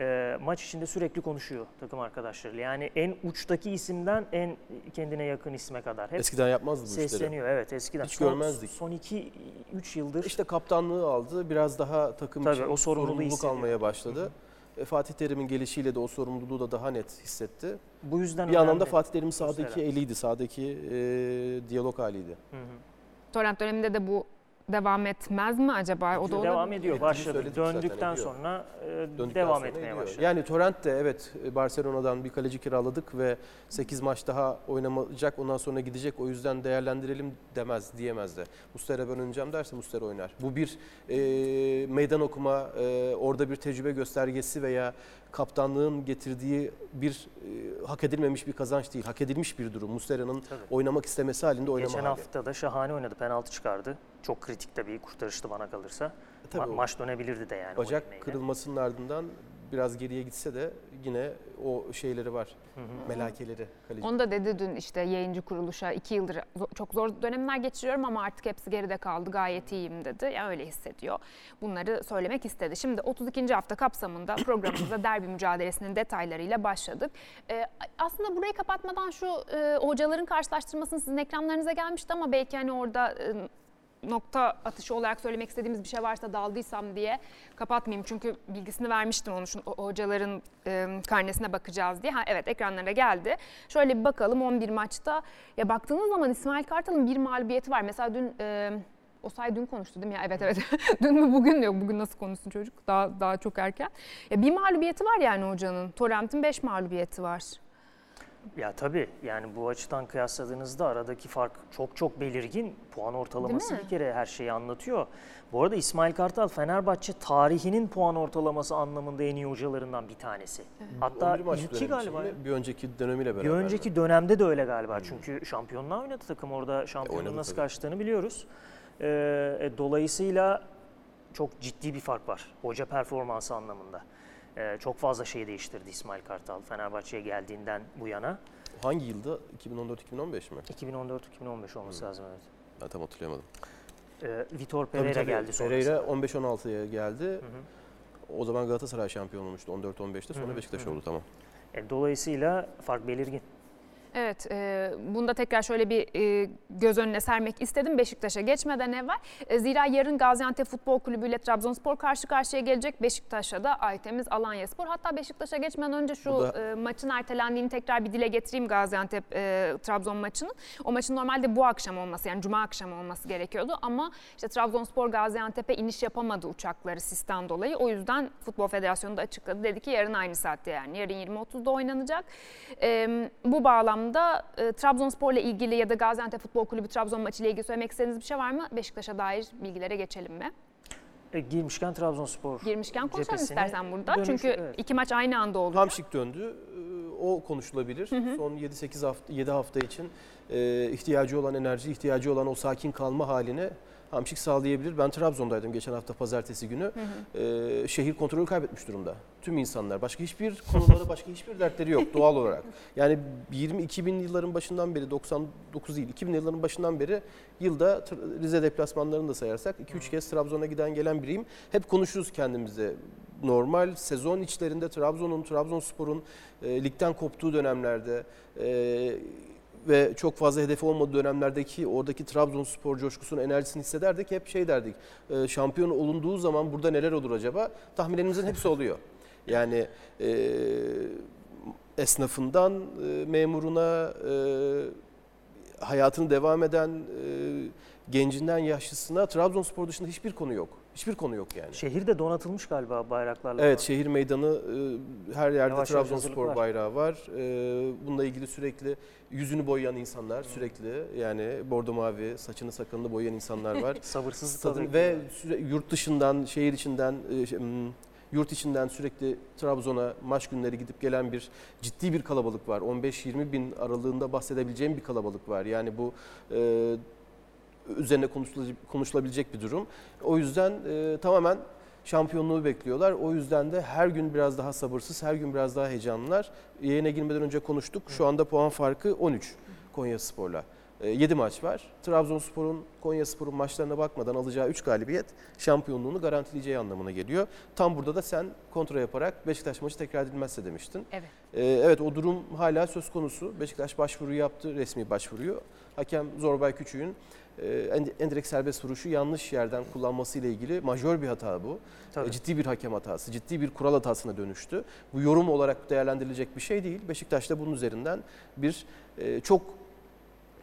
E, maç içinde sürekli konuşuyor takım arkadaşlarıyla. Yani en uçtaki isimden en kendine yakın isme kadar. Hep Eskiden yapmazdı bu işleri. sesleniyor. Evet eskiden. Hiç Son- görmezdik. Son 2-3 yıldır İşte kaptanlığı aldı. Biraz daha takım Tabii, için o sorumluluğu sorumluluk hissediyor. almaya başladı. E, Fatih Terim'in gelişiyle de o sorumluluğu da daha net hissetti. bu yüzden Bir anlamda. Fatih Terim'in sahadaki eliydi, sahadaki e, diyalog haliydi. Hı hı. Torrent döneminde de bu devam etmez mi acaba? O da devam olabilir. ediyor. Başladı. zaten, Döndükten sonra e, Döndükten devam sonra etmeye ediyor. başladı. Yani Torrent de evet Barcelona'dan bir kaleci kiraladık ve 8 maç daha oynamayacak ondan sonra gidecek o yüzden değerlendirelim demez diyemez de. Muslera ben oynayacağım derse Muslera oynar. Bu bir e, meydan okuma e, orada bir tecrübe göstergesi veya kaptanlığın getirdiği bir e, hak edilmemiş bir kazanç değil. Hak edilmiş bir durum. Muslera'nın Tabii. oynamak istemesi halinde oynama Geçen hali. hafta da şahane oynadı. Penaltı çıkardı. Çok kritik tabii bir kurtarıştı bana kalırsa. Tabii Ma- maç dönebilirdi de yani. Bacak kırılmasının ardından biraz geriye gitse de yine o şeyleri var. Hı hı. Melakeleri kaleci. Onu da dedi dün işte yayıncı kuruluşa iki yıldır zo- çok zor dönemler geçiriyorum ama artık hepsi geride kaldı gayet iyiyim dedi. Yani öyle hissediyor. Bunları söylemek istedi. Şimdi 32. hafta kapsamında programımıza derbi mücadelesinin detaylarıyla başladık. Ee, aslında burayı kapatmadan şu e, hocaların karşılaştırmasını sizin ekranlarınıza gelmişti ama belki hani orada e, nokta atışı olarak söylemek istediğimiz bir şey varsa daldıysam diye kapatmayayım. Çünkü bilgisini vermiştim onun için o- hocaların e, karnesine bakacağız diye. Ha evet ekranlara geldi. Şöyle bir bakalım 11 maçta. Ya baktığınız zaman İsmail Kartal'ın bir mağlubiyeti var. Mesela dün e, Osay dün konuştu değil mi? Ya evet evet. dün mü bugün? Yok bugün nasıl konuşsun çocuk? Daha daha çok erken. Ya bir mağlubiyeti var yani hocanın. Torrent'in 5 mağlubiyeti var. Ya tabii yani bu açıdan kıyasladığınızda aradaki fark çok çok belirgin. Puan ortalaması bir kere her şeyi anlatıyor. Bu arada İsmail Kartal Fenerbahçe tarihinin puan ortalaması anlamında en iyi hocalarından bir tanesi. Hatta 11 maç ilki galiba. içinde Bir önceki dönemiyle beraber. Bir önceki dönemde de öyle galiba. Çünkü şampiyonluğa oynadı takım orada şampiyonluğun oynadı nasıl tabii. kaçtığını biliyoruz. Ee, e, dolayısıyla çok ciddi bir fark var hoca performansı anlamında. Ee, çok fazla şey değiştirdi İsmail Kartal Fenerbahçe'ye geldiğinden bu yana. Hangi yılda? 2014-2015 mi? 2014-2015 olması lazım evet. Ben tam hatırlayamadım. Ee, Vitor Tabii, Pereira tabii. geldi sonrasında. Pereira 15-16'ya geldi. Hı hı. O zaman Galatasaray şampiyon olmuştu 14-15'te sonra Hı hı, Beşiktaş hı hı. oldu tamam. E, dolayısıyla fark belirgin. Evet, e, bunda tekrar şöyle bir e, göz önüne sermek istedim Beşiktaş'a geçmeden evvel. E, zira yarın Gaziantep Futbol Kulübü ile Trabzonspor karşı karşıya gelecek. Beşiktaş'a da Aytemiz Alanyaspor. Hatta Beşiktaş'a geçmeden önce şu da- e, maçın ertelendiğini tekrar bir dile getireyim Gaziantep e, Trabzon maçının. O maçın normalde bu akşam olması yani cuma akşamı olması gerekiyordu ama işte Trabzonspor Gaziantep'e iniş yapamadı uçakları sistem dolayı. O yüzden Futbol Federasyonu da açıkladı. Dedi ki yarın aynı saatte yani yarın 20.30'da oynanacak. E, bu bağlamda e, Trabzonspor'la ilgili ya da Gaziantep Futbol Kulübü Trabzon maçı ile ilgili söylemek istediğiniz bir şey var mı? Beşiktaş'a dair bilgilere geçelim mi? E, girmişken Trabzonspor Girmişken konuşalım istersen burada. dönüş- Çünkü evet. iki maç aynı anda oluyor. Hamşik döndü. Ee, O konuşulabilir. Son 7-8 hafta 7 hafta için e, ihtiyacı olan enerji, ihtiyacı olan o sakin kalma halini Hamşik sağlayabilir. Ben Trabzon'daydım geçen hafta pazartesi günü. Ee, şehir kontrolü kaybetmiş durumda. Tüm insanlar. Başka hiçbir konuları, başka hiçbir dertleri yok doğal olarak. Yani 20 2000 yılların başından beri 99 değil 2000 yılların başından beri yılda Rize deplasmanlarını da sayarsak 2-3 kez Trabzon'a giden gelen biriyim. Hep konuşuruz kendimize. Normal sezon içlerinde Trabzon'un, Trabzonspor'un e, ligden koptuğu dönemlerde e, ve çok fazla hedefi olmadığı dönemlerdeki oradaki Trabzonspor coşkusunun enerjisini hissederdik. Hep şey derdik, e, şampiyon olunduğu zaman burada neler olur acaba? Tahminlerimizin hepsi oluyor. Yani e, esnafından e, memuruna, e, hayatını devam eden e, gencinden yaşlısına Trabzonspor dışında hiçbir konu yok. Hiçbir konu yok yani. Şehirde donatılmış galiba bayraklarla. Evet şehir meydanı e, her yerde Yavaş Trabzonspor var. bayrağı var. E, Bununla ilgili sürekli yüzünü boyayan insanlar sürekli yani bordo mavi saçını sakalını boyayan insanlar var. Sabırsızlıkla Stadın ve süre, yurt dışından, şehir içinden, e, şey, hmm, yurt içinden sürekli Trabzon'a maç günleri gidip gelen bir ciddi bir kalabalık var. 15-20 bin aralığında bahsedebileceğim bir kalabalık var. Yani bu e, üzerine konuşulabilecek, bir durum. O yüzden e, tamamen şampiyonluğu bekliyorlar. O yüzden de her gün biraz daha sabırsız, her gün biraz daha heyecanlılar. Yayına girmeden önce konuştuk. Şu anda puan farkı 13 Konya Spor'la. 7 maç var. Trabzonspor'un Konya Spor'un maçlarına bakmadan alacağı 3 galibiyet şampiyonluğunu garantileyeceği anlamına geliyor. Tam burada da sen kontra yaparak Beşiktaş maçı tekrar edilmezse demiştin. Evet. Ee, evet o durum hala söz konusu. Beşiktaş başvuru yaptı, resmi başvuruyu. Hakem Zorbay Küçük'ün e, en- endirekt serbest vuruşu yanlış yerden kullanması ile ilgili majör bir hata bu. Tabii. E, Ciddi bir hakem hatası, ciddi bir kural hatasına dönüştü. Bu yorum olarak değerlendirilecek bir şey değil. Beşiktaş da bunun üzerinden bir e, çok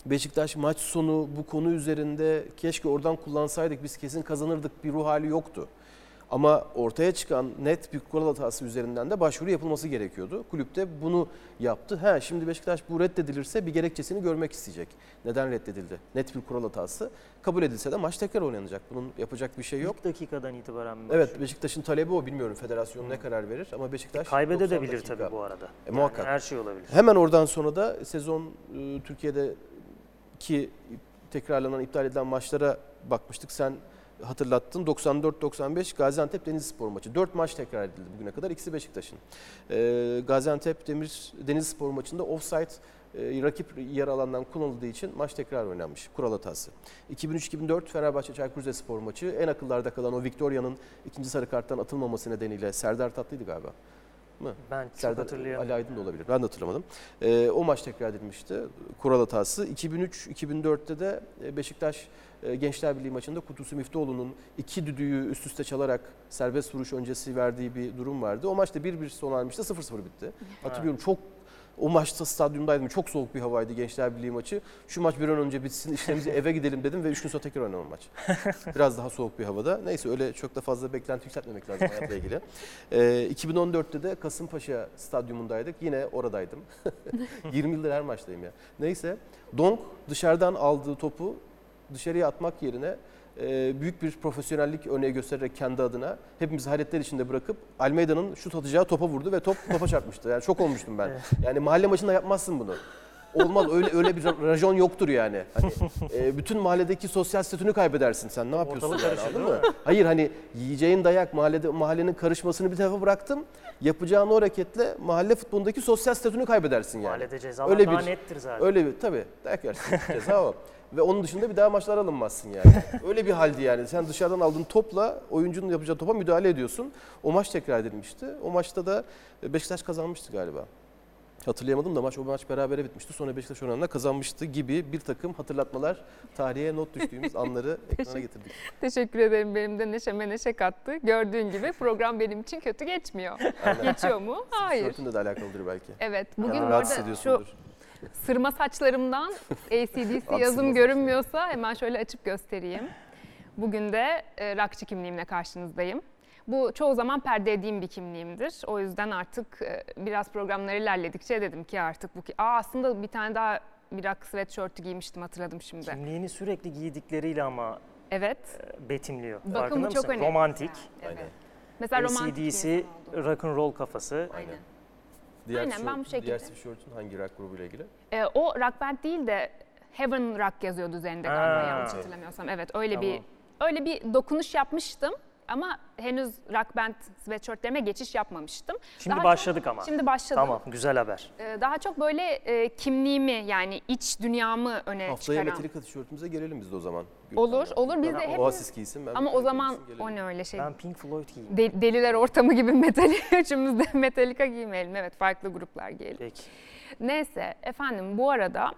Beşiktaş maç sonu bu konu üzerinde keşke oradan kullansaydık biz kesin kazanırdık bir ruh hali yoktu. Ama ortaya çıkan net bir kural hatası üzerinden de başvuru yapılması gerekiyordu. Kulüp de bunu yaptı. Ha şimdi Beşiktaş bu reddedilirse bir gerekçesini görmek isteyecek. Neden reddedildi? Net bir kural hatası. Kabul edilse de maç tekrar oynanacak. Bunun yapacak bir şey yok. İlk dakikadan itibaren mi Evet? Beşiktaş'ın talebi o bilmiyorum federasyon ne karar verir ama Beşiktaş 90 Kaybedebilir tabii bu arada. E, muhakkak. Yani her şey olabilir. Hemen oradan sonra da sezon e, Türkiye'deki tekrarlanan iptal edilen maçlara bakmıştık. Sen hatırlattın 94-95 Gaziantep Denizlispor maçı. 4 maç tekrar edildi bugüne kadar. İkisi Beşiktaş'ın. E, Gaziantep Demir Denizlispor maçında offside e, rakip yer alandan kullanıldığı için maç tekrar oynanmış. Kural hatası. 2003-2004 Fenerbahçe Çaykur Rizespor maçı. En akıllarda kalan o Victoria'nın ikinci sarı karttan atılmaması nedeniyle Serdar Tatlı'ydı galiba. Mı? Ben Serdar hatırlayamıyorum. Ali Aydın da olabilir. Ben de hatırlamadım. Ee, o maç tekrar edilmişti. Kural hatası. 2003-2004'te de e, Beşiktaş e, Gençler Birliği maçında Kutusu Miftoğlu'nun iki düdüğü üst üste çalarak serbest vuruş öncesi verdiği bir durum vardı. O maçta 1-1 sona ermişti. 0-0 bitti. Hatırlıyorum çok o maçta stadyumdaydım. Çok soğuk bir havaydı Gençler Birliği maçı. Şu maç bir an önce bitsin, işlerimize eve gidelim dedim ve 3 gün sonra tekrar oynanır maç. Biraz daha soğuk bir havada. Neyse öyle çok da fazla beklenti yükseltmemek lazım hayatla ilgili. Ee, 2014'te de Kasımpaşa stadyumundaydık. Yine oradaydım. 20 yıldır her maçtayım ya. Neyse Donk dışarıdan aldığı topu dışarıya atmak yerine büyük bir profesyonellik örneği göstererek kendi adına hepimizi hayretler içinde bırakıp Almeida'nın şut atacağı topa vurdu ve top topa çarpmıştı. Yani şok olmuştum ben. Yani mahalle maçında yapmazsın bunu. Olmaz öyle öyle bir rajon yoktur yani. Hani e, bütün mahalledeki sosyal statünü kaybedersin sen. Ne yapıyorsun Ortalık yani, karışır, anladın mı? Hayır hani yiyeceğin dayak mahallede mahallenin karışmasını bir tarafa bıraktım. Yapacağın o hareketle mahalle futbolundaki sosyal statünü kaybedersin yani. Mahallede cezalar Öyle daha bir- nettir zaten. Öyle bir tabii dayak yersin ceza o. Ve onun dışında bir daha maçlara alınmazsın yani. Öyle bir haldi yani. Sen dışarıdan aldığın topla oyuncunun yapacağı topa müdahale ediyorsun. O maç tekrar edilmişti. O maçta da Beşiktaş kazanmıştı galiba. Hatırlayamadım da maç o maç berabere bitmişti. Sonra Beşiktaş oranında kazanmıştı gibi bir takım hatırlatmalar tarihe not düştüğümüz anları ekrana getirdik. Teşekkür ederim benim de neşeme neşe kattı. Gördüğün gibi program benim için kötü geçmiyor. Geçiyor mu? Hayır. Tişörtünle de alakalıdır belki. Evet bugün Yani bu rahatsız arada şu. Sırma saçlarımdan ACDC yazım sırma görünmüyorsa hemen şöyle açıp göstereyim. Bugün de e, rockçı kimliğimle karşınızdayım. Bu çoğu zaman perdediğim bir kimliğimdir. O yüzden artık e, biraz programlar ilerledikçe dedim ki artık bu ki... Aa aslında bir tane daha bir rock sweatshirt'ü giymiştim hatırladım şimdi. Kimliğini sürekli giydikleriyle ama Evet. e, betimliyor. Bakın Farkında bu çok mısın? önemli. Romantik. Evet. Mesela romantik bir ACDC insan oldum. rock and roll kafası. Aynen. Diğer Aynen, ben bu şekilde. Diğer tişörtün hangi rock grubuyla ilgili? E, o rock band değil de Heaven Rock yazıyordu üzerinde galiba Ha. yanlış hatırlamıyorsam. Evet öyle bir öyle bir dokunuş yapmıştım ama henüz rock band sweatshirtlerime geçiş yapmamıştım. Şimdi Daha başladık ama. Çok, şimdi başladım. Tamam güzel haber. E, daha çok böyle e, kimliğimi yani iç dünyamı öne Haftaya çıkaran. Metallica tişörtümüze gelelim biz de o zaman. Olur, Gökhan'la. olur. Biz Ben de hep Oasis giysin. Ben ama o zaman o ne öyle şey. Ben Pink Floyd giyeyim. De- deliler ortamı gibi Metallica üçümüz de Metallica giymeyelim. Evet farklı gruplar giyelim. Peki. Neyse efendim bu arada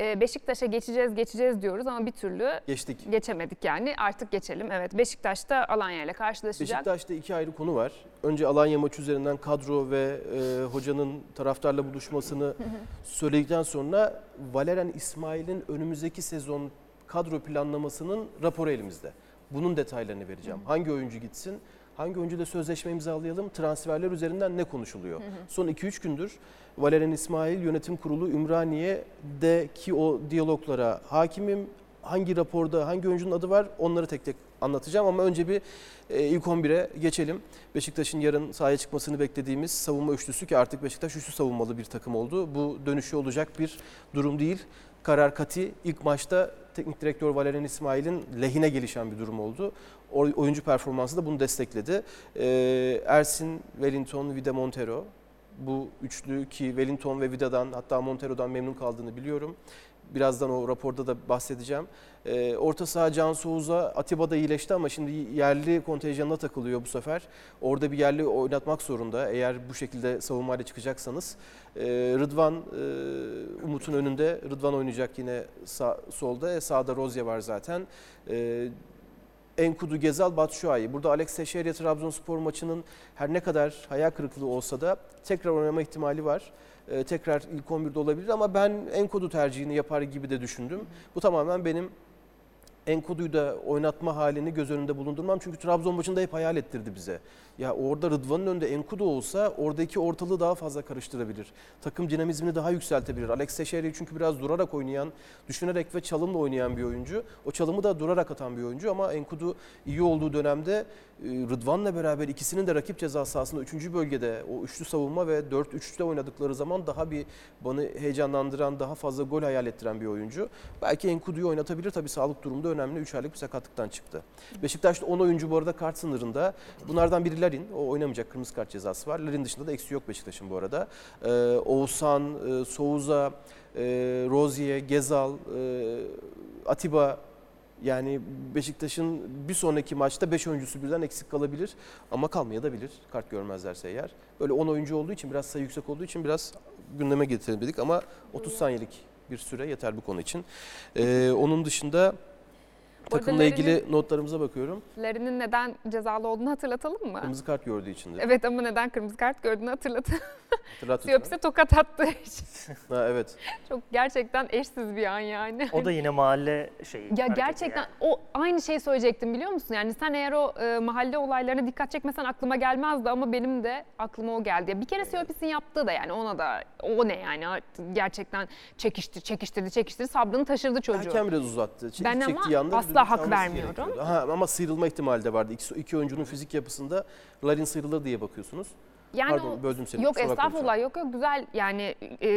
e, Beşiktaş'a geçeceğiz geçeceğiz diyoruz ama bir türlü Geçtik. geçemedik yani. Artık geçelim. Evet Beşiktaş'ta Alanya ile karşılaşacak. Beşiktaş'ta iki ayrı konu var. Önce Alanya maçı üzerinden kadro ve e, hocanın taraftarla buluşmasını söyledikten sonra Valerian İsmail'in önümüzdeki sezon kadro planlamasının raporu elimizde. Bunun detaylarını vereceğim. Hangi oyuncu gitsin? Hangi oyuncuyla sözleşme imzalayalım? Transferler üzerinden ne konuşuluyor? Son 2-3 gündür Valerian İsmail Yönetim Kurulu Ümraniye'deki o diyaloglara hakimim. Hangi raporda hangi oyuncunun adı var onları tek tek anlatacağım ama önce bir e, ilk 11'e geçelim. Beşiktaş'ın yarın sahaya çıkmasını beklediğimiz savunma üçlüsü ki artık Beşiktaş üçlü savunmalı bir takım oldu. Bu dönüşü olacak bir durum değil. Karar Kati ilk maçta teknik direktör Valerian İsmail'in lehine gelişen bir durum oldu. O- Oyuncu performansı da bunu destekledi. Ee, Ersin, Wellington, Vida Montero bu üçlü ki Wellington ve Vida'dan hatta Montero'dan memnun kaldığını biliyorum. Birazdan o raporda da bahsedeceğim. Ee, orta saha Can Souza, Atiba da iyileşti ama şimdi yerli kontenjanına takılıyor bu sefer. Orada bir yerli oynatmak zorunda eğer bu şekilde savunmayla çıkacaksanız. Ee, Rıdvan, e, Umut'un önünde. Rıdvan oynayacak yine sağ, solda. E, sağda Rozya var zaten. Ee, Enkudu, Gezal, Batshuayi. Burada Alex Teixeira Trabzonspor maçının her ne kadar hayal kırıklığı olsa da tekrar oynama ihtimali var. Ee, tekrar ilk 11'de olabilir ama ben Enkudu tercihini yapar gibi de düşündüm. Bu tamamen benim Enkudu'yu da oynatma halini göz önünde bulundurmam. Çünkü Trabzon maçında hep hayal ettirdi bize. Ya orada Rıdvan'ın önünde Enkudu olsa oradaki ortalığı daha fazla karıştırabilir. Takım dinamizmini daha yükseltebilir. Alex Teixeira'yı çünkü biraz durarak oynayan, düşünerek ve çalımla oynayan bir oyuncu. O çalımı da durarak atan bir oyuncu ama Enkudu iyi olduğu dönemde e, Rıdvan'la beraber ikisinin de rakip ceza sahasında 3. bölgede o üçlü savunma ve 4-3'te oynadıkları zaman daha bir bana heyecanlandıran, daha fazla gol hayal ettiren bir oyuncu. Belki Enkudu'yu oynatabilir tabii sağlık durumda önemli. 3 aylık bir sakatlıktan çıktı. Beşiktaş'ta 10 oyuncu bu arada kart sınırında. Bunlardan biri Larin. O oynamayacak kırmızı kart cezası var. Larin dışında da eksi yok Beşiktaş'ın bu arada. Ee, Oğuzhan, e, Souza, e, Rozier, Gezal, e, Atiba yani Beşiktaş'ın bir sonraki maçta 5 oyuncusu birden eksik kalabilir ama kalmaya da bilir kart görmezlerse eğer. Böyle 10 oyuncu olduğu için biraz sayı yüksek olduğu için biraz gündeme getirelim dedik ama 30 saniyelik bir süre yeter bu konu için. Ee, onun dışında takımla ilgili notlarımıza bakıyorum. Larin'in neden cezalı olduğunu hatırlatalım mı? Kırmızı kart gördüğü için de. Evet ama neden kırmızı kart gördüğünü hatırlatalım. Siyopis'e tokat attığı için. Ha, evet. Çok gerçekten eşsiz bir an yani. O da yine mahalle şeyi. Ya gerçekten yani. o aynı şeyi söyleyecektim biliyor musun? Yani sen eğer o e, mahalle olaylarına dikkat çekmesen aklıma gelmezdi ama benim de aklıma o geldi. Ya Bir kere Siyopis'in yaptığı da yani ona da o ne yani gerçekten çekiştir çekiştirdi çekiştirdi sabrını taşırdı çocuğu. Hakem biraz uzattı. Çek- Ben ama çektiği anda asla hak vermiyorum. Ha, ama sıyrılma ihtimali de vardı. İki, iki oyuncunun fizik yapısında Larin sıyrılır diye bakıyorsunuz. Yani Pardon o- böldüm seni. Yok estağfurullah yok yok güzel yani e,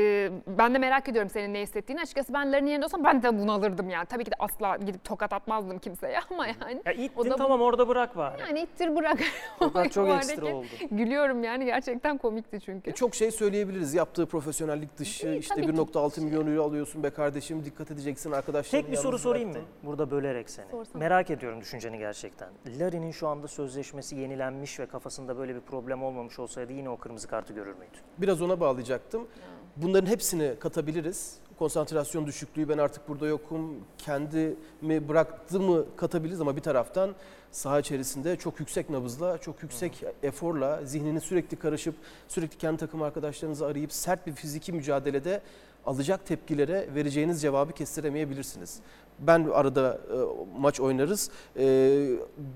ben de merak ediyorum senin ne hissettiğini. Açıkçası ben Larin'in yerinde olsam ben de bunalırdım yani. Tabii ki de asla gidip tokat atmazdım kimseye ama yani. Ya O ittin da- tamam orada bırak bari. Yani ittir bırak. Tokat çok O ekstra oldu. Gülüyorum yani gerçekten komikti çünkü. E, Çok şey söyleyebiliriz. Yaptığı profesyonellik dışı İyi, işte tabii ki. 1.6 milyon euro alıyorsun be kardeşim dikkat edeceksin arkadaşlar. Tek bir soru sorayım mı? Burada bölerek seni. Sorsana. Merak ediyorum düşünceni gerçekten. Larin'in şu anda sözleşmesi yenilenmiş ve kafasında böyle bir problem olmamış olsaydı oynadı yine o kırmızı kartı görür müydü? Biraz ona bağlayacaktım. Bunların hepsini katabiliriz. Konsantrasyon düşüklüğü ben artık burada yokum. Kendimi bıraktı mı katabiliriz ama bir taraftan saha içerisinde çok yüksek nabızla, çok yüksek eforla, zihnini sürekli karışıp sürekli kendi takım arkadaşlarınızı arayıp sert bir fiziki mücadelede alacak tepkilere vereceğiniz cevabı kestiremeyebilirsiniz. Ben arada e, maç oynarız. E,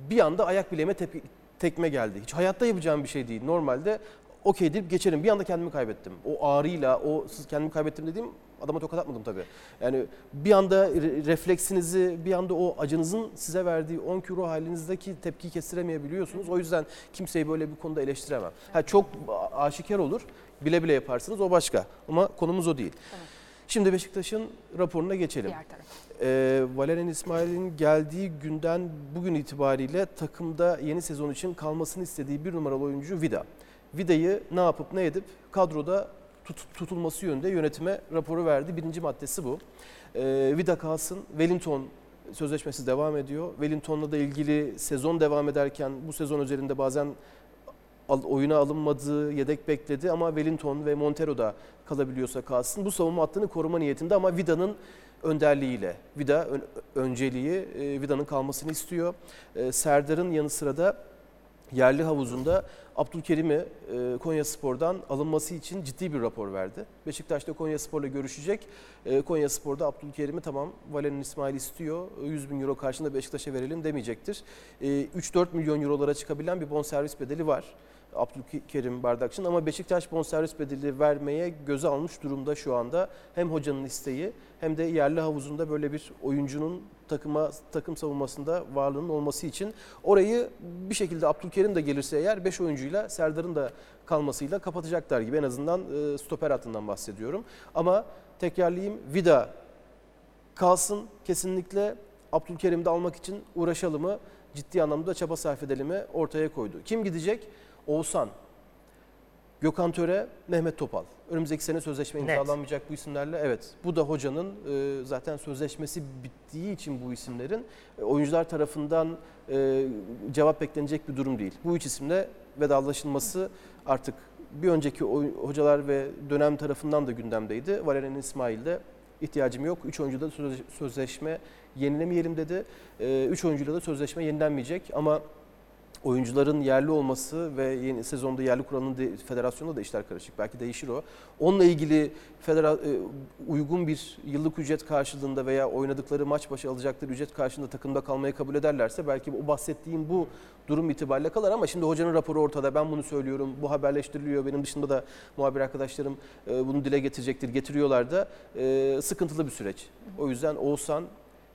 bir anda ayak bileğime tep- tekme geldi. Hiç hayatta yapacağım bir şey değil. Normalde okey deyip geçerim. Bir anda kendimi kaybettim. O ağrıyla, o kendimi kaybettim dediğim adama tokat atmadım tabii. Yani bir anda re- refleksinizi, bir anda o acınızın size verdiği 10 kilo halinizdeki tepkiyi kestiremeyebiliyorsunuz. O yüzden kimseyi böyle bir konuda eleştiremem. Ha, çok aşikar olur, bile bile yaparsınız o başka. Ama konumuz o değil. Şimdi Beşiktaş'ın raporuna geçelim. Diğer taraf. Ee, Valerian İsmail'in geldiği günden bugün itibariyle takımda yeni sezon için kalmasını istediği bir numaralı oyuncu Vida. Vida'yı ne yapıp ne edip kadroda tut- tutulması yönünde yönetime raporu verdi. Birinci maddesi bu. Ee, Vida kalsın. Wellington sözleşmesi devam ediyor. Wellington'la da ilgili sezon devam ederken bu sezon üzerinde bazen oyuna alınmadığı, yedek bekledi ama Wellington ve Montero da kalabiliyorsa kalsın. Bu savunma hattını koruma niyetinde ama Vida'nın önderliğiyle. Vida ön- önceliği e, Vida'nın kalmasını istiyor. E, Serdar'ın yanı sıra da yerli havuzunda Abdülkerim'i e, Konya Spor'dan alınması için ciddi bir rapor verdi. Beşiktaş'ta Konya Spor'la görüşecek. Konya Spor'da Abdülkerim'i tamam Valerian İsmail istiyor. 100 bin euro karşılığında Beşiktaş'a verelim demeyecektir. E, 3-4 milyon eurolara çıkabilen bir bonservis bedeli var. Abdülkerim Bardakçı'nın ama Beşiktaş bonservis bedeli vermeye göze almış durumda şu anda. Hem hocanın isteği hem de yerli havuzunda böyle bir oyuncunun takıma takım savunmasında varlığının olması için orayı bir şekilde Abdülkerim de gelirse eğer 5 oyuncuyla Serdar'ın da kalmasıyla kapatacaklar gibi en azından e, stoper hattından bahsediyorum. Ama tekrarlayayım Vida kalsın kesinlikle Abdülkerim'i de almak için uğraşalımı ciddi anlamda çaba sarf edelim'i ortaya koydu. Kim gidecek? Oğuzhan, Gökhan Töre, Mehmet Topal. Önümüzdeki sene sözleşme imzalanmayacak bu isimlerle. Evet bu da hocanın e, zaten sözleşmesi bittiği için bu isimlerin e, oyuncular tarafından e, cevap beklenecek bir durum değil. Bu üç isimle vedalaşılması artık bir önceki hocalar ve dönem tarafından da gündemdeydi. Valerian İsmail'de ihtiyacım yok. Üç oyuncuda da söz- sözleşme yenilemeyelim dedi. E, üç oyuncuyla da sözleşme yenilenmeyecek ama oyuncuların yerli olması ve yeni sezonda yerli kuralının de, federasyonda da işler karışık. Belki değişir o. Onunla ilgili federa, e, uygun bir yıllık ücret karşılığında veya oynadıkları maç başı alacakları ücret karşılığında takımda kalmayı kabul ederlerse belki o bahsettiğim bu durum itibariyle kalır ama şimdi hocanın raporu ortada. Ben bunu söylüyorum. Bu haberleştiriliyor. Benim dışında da muhabir arkadaşlarım e, bunu dile getirecektir. Getiriyorlar da. E, sıkıntılı bir süreç. O yüzden Oğuzhan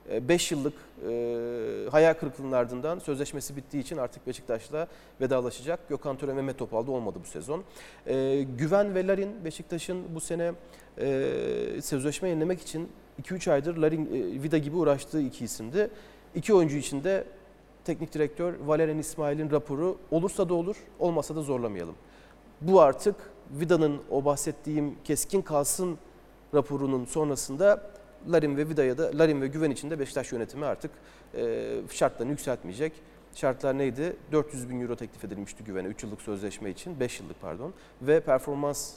5 yıllık e, hayal kırıklığının ardından sözleşmesi bittiği için artık Beşiktaş'la vedalaşacak. Gökhan Töre Mehmet Topal'da olmadı bu sezon. E, Güven ve Larin Beşiktaş'ın bu sene e, sözleşme yenilemek için 2-3 aydır Larin, e, Vida gibi uğraştığı iki isimdi. İki oyuncu için de teknik direktör Valerian İsmail'in raporu olursa da olur, olmasa da zorlamayalım. Bu artık Vida'nın o bahsettiğim keskin kalsın raporunun sonrasında Larin ve Vida'ya da Larin ve Güven için de Beşiktaş yönetimi artık e, şartlarını yükseltmeyecek. Şartlar neydi? 400 bin euro teklif edilmişti Güven'e 3 yıllık sözleşme için, 5 yıllık pardon. Ve performans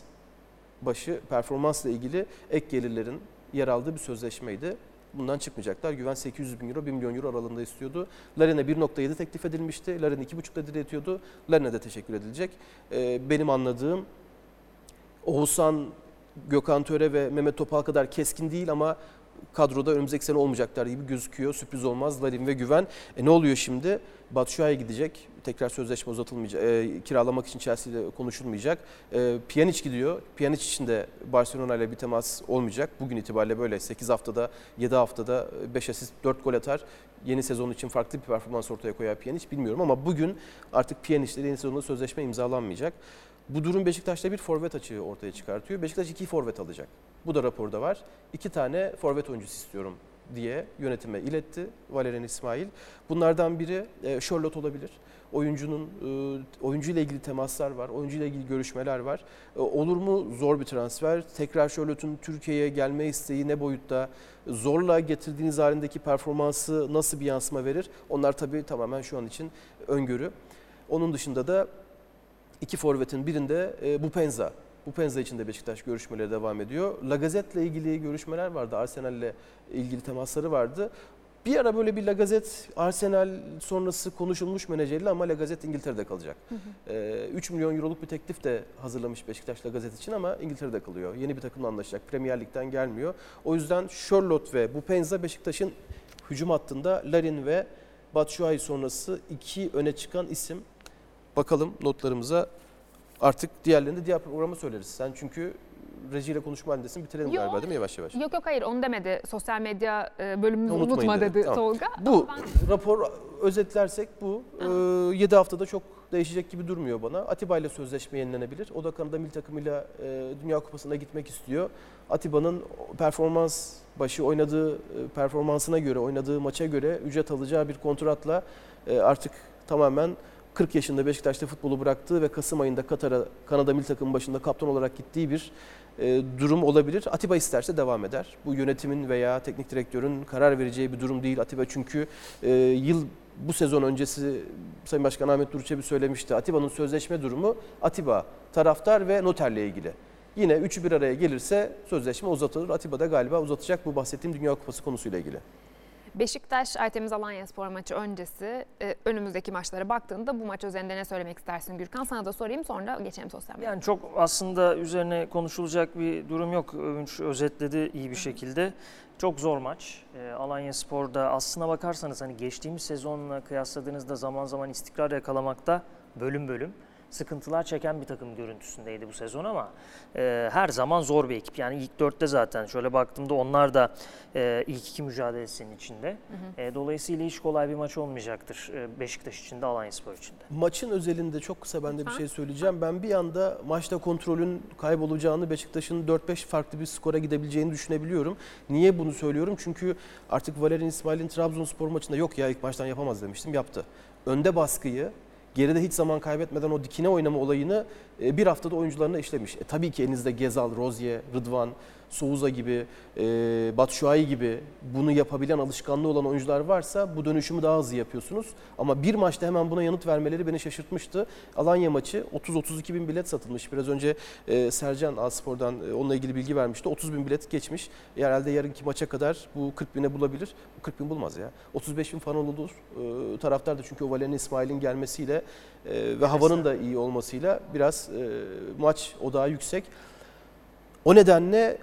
başı, performansla ilgili ek gelirlerin yer aldığı bir sözleşmeydi. Bundan çıkmayacaklar. Güven 800 bin euro, 1 milyon euro aralığında istiyordu. Larin'e 1.7 teklif edilmişti. Larin 2.5'da diretiyordu. Larin'e de teşekkür edilecek. E, benim anladığım Oğuzhan, Gökhan Töre ve Mehmet Topal kadar keskin değil ama kadroda önümüzdeki sene olmayacaklar gibi gözüküyor. Sürpriz olmaz. Larin ve Güven. E ne oluyor şimdi? Batshuayi gidecek. Tekrar sözleşme uzatılmayacak. E, kiralamak için Chelsea ile konuşulmayacak. E, Pjanic gidiyor. Pjanic için de Barcelona ile bir temas olmayacak. Bugün itibariyle böyle 8 haftada, 7 haftada 5 asist, 4 gol atar. Yeni sezon için farklı bir performans ortaya koyar Pjanic bilmiyorum ama bugün artık Pjanic ile yeni sezonda sözleşme imzalanmayacak. Bu durum Beşiktaş'ta bir forvet açığı ortaya çıkartıyor. Beşiktaş iki forvet alacak. Bu da raporda var. İki tane forvet oyuncusu istiyorum diye yönetime iletti Valerian İsmail. Bunlardan biri e, Charlotte olabilir. Oyuncunun e, oyuncu ile ilgili temaslar var, oyuncu ile ilgili görüşmeler var. E, olur mu zor bir transfer? Tekrar Charlotte'un Türkiye'ye gelme isteği ne boyutta? Zorla getirdiğiniz halindeki performansı nasıl bir yansıma verir? Onlar tabii tamamen şu an için öngörü. Onun dışında da iki forvetin birinde e, Bupenza. Bupenza için de Beşiktaş görüşmeleri devam ediyor. Lagazette'le ilgili görüşmeler vardı. Arsenal'le ilgili temasları vardı. Bir ara böyle bir Lagazet Arsenal sonrası konuşulmuş menajeriyle ama Lagazet İngiltere'de kalacak. Ee, 3 milyon euroluk bir teklif de hazırlamış Beşiktaş Lagazet için ama İngiltere'de kalıyor. Yeni bir takımla anlaşacak. Premier Lig'den gelmiyor. O yüzden Charlotte ve Bupenza Beşiktaş'ın hücum hattında Larin ve Batshuayi sonrası iki öne çıkan isim. Bakalım notlarımıza artık diğerlerini de diğer programa söyleriz. Sen çünkü rejiyle konuşma halindesin. Bitirelim Yo. galiba değil mi yavaş yavaş? Yok yok hayır onu demedi. Sosyal medya e, bölümümüzü Unutmayın unutma dedi. dedi Tamam. Tolga. Bu ben- rapor özetlersek bu. 7 haftada çok değişecek gibi durmuyor bana. Atiba ile sözleşme yenilenebilir. O da Kanada milli takımıyla e, Dünya Kupası'na gitmek istiyor. Atiba'nın performans başı oynadığı e, performansına göre, oynadığı maça göre ücret alacağı bir kontratla e, artık tamamen 40 yaşında Beşiktaş'ta futbolu bıraktığı ve Kasım ayında Katar'a Kanada milli takımı başında kaptan olarak gittiği bir e, durum olabilir. Atiba isterse devam eder. Bu yönetimin veya teknik direktörün karar vereceği bir durum değil. Atiba çünkü e, yıl bu sezon öncesi Sayın Başkan Ahmet Duruçebi söylemişti. Atiba'nın sözleşme durumu Atiba, taraftar ve noterle ilgili. Yine üçü bir araya gelirse sözleşme uzatılır. Atiba da galiba uzatacak bu bahsettiğim Dünya Kupası konusuyla ilgili. Beşiktaş Aytemiz Alanya Spor maçı öncesi e, önümüzdeki maçlara baktığında bu maç üzerinde ne söylemek istersin Gürkan? Sana da sorayım sonra geçelim sosyal medyaya. Yani çok aslında üzerine konuşulacak bir durum yok. Övünç özetledi iyi bir şekilde. Çok zor maç. Ee, Alanya Spor'da aslına bakarsanız hani geçtiğimiz sezonla kıyasladığınızda zaman zaman istikrar yakalamakta bölüm bölüm sıkıntılar çeken bir takım görüntüsündeydi bu sezon ama e, her zaman zor bir ekip. Yani ilk dörtte zaten şöyle baktığımda onlar da e, ilk iki mücadelesinin içinde. E, dolayısıyla hiç kolay bir maç olmayacaktır e, Beşiktaş için de Alanya Spor için de. Maçın özelinde çok kısa ben de bir şey söyleyeceğim. Ben bir anda maçta kontrolün kaybolacağını, Beşiktaş'ın 4-5 farklı bir skora gidebileceğini düşünebiliyorum. Niye bunu söylüyorum? Çünkü artık Valerian İsmail'in Trabzonspor maçında yok ya ilk baştan yapamaz demiştim. Yaptı. Önde baskıyı, geride hiç zaman kaybetmeden o dikine oynama olayını e, bir haftada oyuncularına işlemiş. E, tabii ki elinizde Gezal, Rozier, Rıdvan, Souza gibi, e, Batshuayi gibi bunu yapabilen, alışkanlığı olan oyuncular varsa bu dönüşümü daha hızlı yapıyorsunuz. Ama bir maçta hemen buna yanıt vermeleri beni şaşırtmıştı. Alanya maçı 30-32 bin bilet satılmış. Biraz önce e, Sercan Aspor'dan e, onunla ilgili bilgi vermişti. 30 bin bilet geçmiş. E, herhalde yarınki maça kadar bu 40 bine bulabilir. Bu 40 bin bulmaz ya. 35 bin falan olur. E, taraftar da çünkü o Valerian İsmail'in gelmesiyle e, ve havanın da iyi olmasıyla biraz e, maç odağı yüksek. O nedenle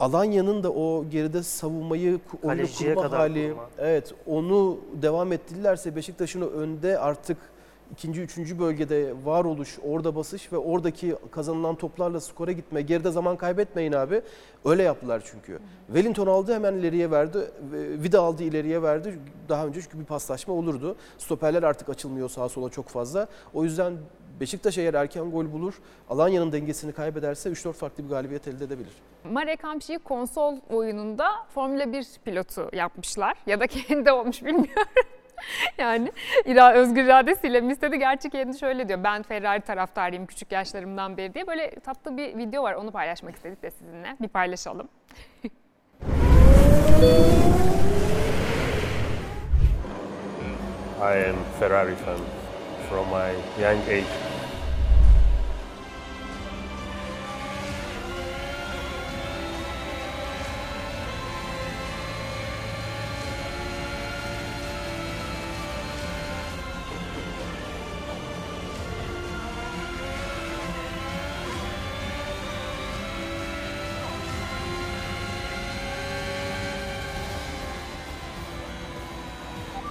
Alanya'nın da o geride savunmayı oyunu Kaleciye kurma kadar hali, kurma. evet onu devam ettirirlerse Beşiktaş'ın o önde artık ikinci, üçüncü bölgede varoluş, orada basış ve oradaki kazanılan toplarla skora gitme, geride zaman kaybetmeyin abi. Öyle yaptılar çünkü. Wellington aldı hemen ileriye verdi, ve Vida aldı ileriye verdi. Daha önce çünkü bir paslaşma olurdu. Stoperler artık açılmıyor sağa sola çok fazla. O yüzden Beşiktaş eğer erken gol bulur, Alanya'nın dengesini kaybederse 3-4 farklı bir galibiyet elde edebilir. Marek Hamşik'i konsol oyununda Formula 1 pilotu yapmışlar. Ya da kendi olmuş bilmiyorum. yani ira özgür iradesiyle mi istedi? Gerçi kendi şöyle diyor. Ben Ferrari taraftarıyım küçük yaşlarımdan beri diye. Böyle tatlı bir video var. Onu paylaşmak istedik de sizinle. Bir paylaşalım. I am Ferrari fan from my young age.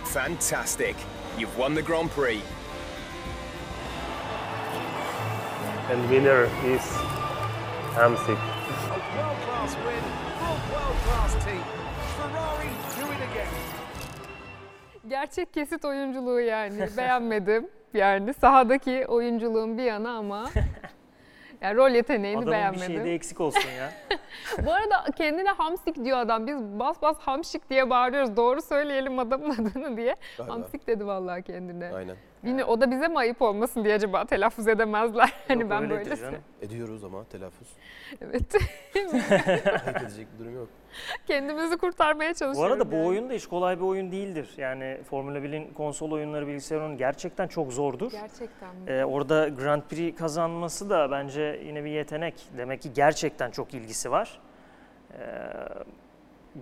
Fantastic. You've won the Grand Prix. And winner is Hamsik. A world-class win for a world-class team. Ferrari do it again. Gerçek kesit oyunculuğu yani. Beğenmedim. Yani sahadaki oyunculuğun bir yana ama yani rol yeteneğini Adamın bir beğenmedim. şeyde eksik olsun ya. Bu arada kendine hamsik diyor adam. Biz bas bas hamşik diye bağırıyoruz. Doğru söyleyelim adamın adını diye. Galiba. Hamsik dedi vallahi kendine. Aynen. Yine o da bize mi ayıp olmasın diye acaba telaffuz edemezler. Hani Yok, ben öyledir böyle canım. Ediyoruz ama telaffuz. evet. Ayıp edecek bir durum yok. Kendimizi kurtarmaya Bu çalışıyoruz. arada bu yani. oyun da hiç kolay bir oyun değildir. Yani Formula 1'in konsol oyunları, bilgisayar oyunu gerçekten çok zordur. Gerçekten mi? Ee, orada Grand Prix kazanması da bence yine bir yetenek. Demek ki gerçekten çok ilgisi var. Ee,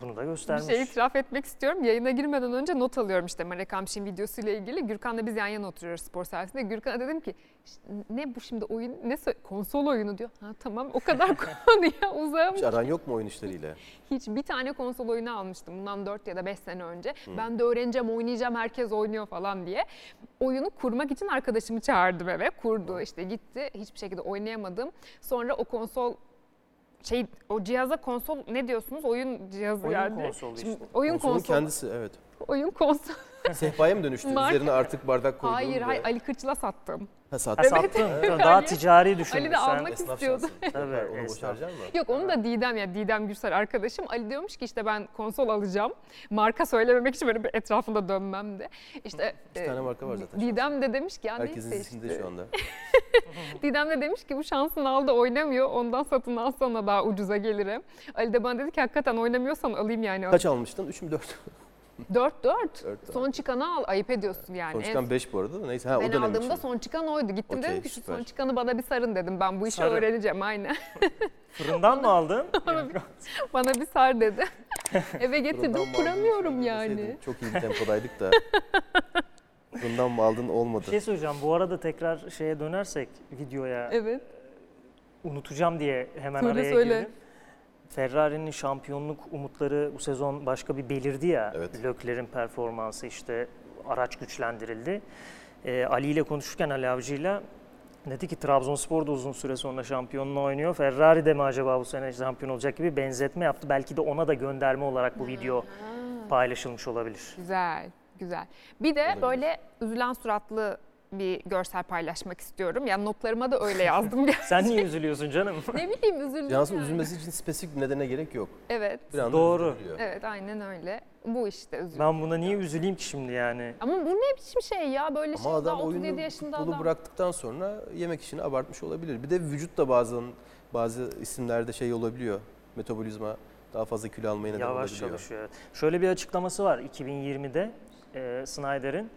bunu da Bir göstermiş. şey itiraf etmek istiyorum. Yayına girmeden önce not alıyorum işte Marek Hamşin videosuyla ilgili. Gürkan'la biz yan yana oturuyoruz spor servisinde. Gürkan'a dedim ki "İşte ne bu şimdi oyun ne konsol oyunu diyor. Ha tamam o kadar konuya uzağım. Hiç aran yok mu oyun işleriyle? Hiç bir tane konsol oyunu almıştım bundan 4 ya da 5 sene önce. Ben de öğreneceğim, oynayacağım, herkes oynuyor falan diye. Oyunu kurmak için arkadaşımı çağırdım eve. Kurdu işte gitti. Hiçbir şekilde oynayamadım. Sonra o konsol şey o cihaza konsol ne diyorsunuz? Oyun cihazı Oyun yani. konsolu Şimdi işte. oyun Konsolun konsol. kendisi evet. Oyun konsol. Sehpaya mı dönüştü? Marka- Üzerine artık bardak koyduğun Hayır ve- hayır Ali Kırçıl'a sattım. Ha, saat. Ha, sattın. Daha ticari düşünmüş. Ali de Sen almak Esnaf istiyordu. şansı. Tabii, Onu esnaf. boşaracak mı? Yok onu da Didem ya Didem Gürsel arkadaşım. Ali diyormuş ki işte ben konsol alacağım. Marka söylememek için böyle bir etrafında dönmem de. İşte İki tane marka var zaten. Didem de demiş ki ya Herkesin neyse işte. zihninde şu anda. Didem de demiş ki bu şansını aldı oynamıyor. Ondan satın alsana daha ucuza gelirim. Ali de bana dedi ki hakikaten oynamıyorsan alayım yani. Kaç almıştın? 3 mü 4? 4 4. Dört, Son çıkanı al. Ayıp ediyorsun yani. Son çıkan 5 bu arada da neyse. Ha, ben o dönem aldığımda için. son çıkan oydu. Gittim Okey, dedim ki şu süper. son çıkanı bana bir sarın dedim. Ben bu işi Sarı. öğreneceğim aynen. Fırından mı aldın? bana bir sar dedi. Eve getirdim kuramıyorum yani. Çok iyi bir tempodaydık da. Fırından mı aldın olmadı. Bir şey söyleyeceğim. Bu arada tekrar şeye dönersek videoya Evet. unutacağım diye hemen Söyle, araya söyle. girdim. Ferrari'nin şampiyonluk umutları bu sezon başka bir belirdi ya. Evet. Lökler'in performansı işte araç güçlendirildi. Ee, Ali ile konuşurken Ali Avcı'yla dedi ki Trabzonspor da uzun süre sonra şampiyonluğu oynuyor. Ferrari de mi acaba bu sene şampiyon olacak gibi benzetme yaptı. Belki de ona da gönderme olarak bu video paylaşılmış olabilir. Güzel, güzel. Bir de Olabilir. böyle üzülen suratlı bir görsel paylaşmak istiyorum. Yani notlarıma da öyle yazdım. Sen niye üzülüyorsun canım? ne bileyim üzüldüm yani. üzülmesi için spesifik bir nedene gerek yok. Evet, Bir anda Doğru. üzülüyor. evet aynen öyle. Bu işte üzüldüm. Ben buna niye üzüleyim ki şimdi yani? Ama bu ne biçim şey ya böyle şey Ama adam daha 37 oyunu yaşında adam. bıraktıktan sonra yemek işini abartmış olabilir. Bir de vücut da bazen bazı isimlerde şey olabiliyor. Metabolizma daha fazla kilo almaya neden Yavaş olabiliyor. çalışıyor. evet. Şöyle bir açıklaması var 2020'de e, Snyder'in.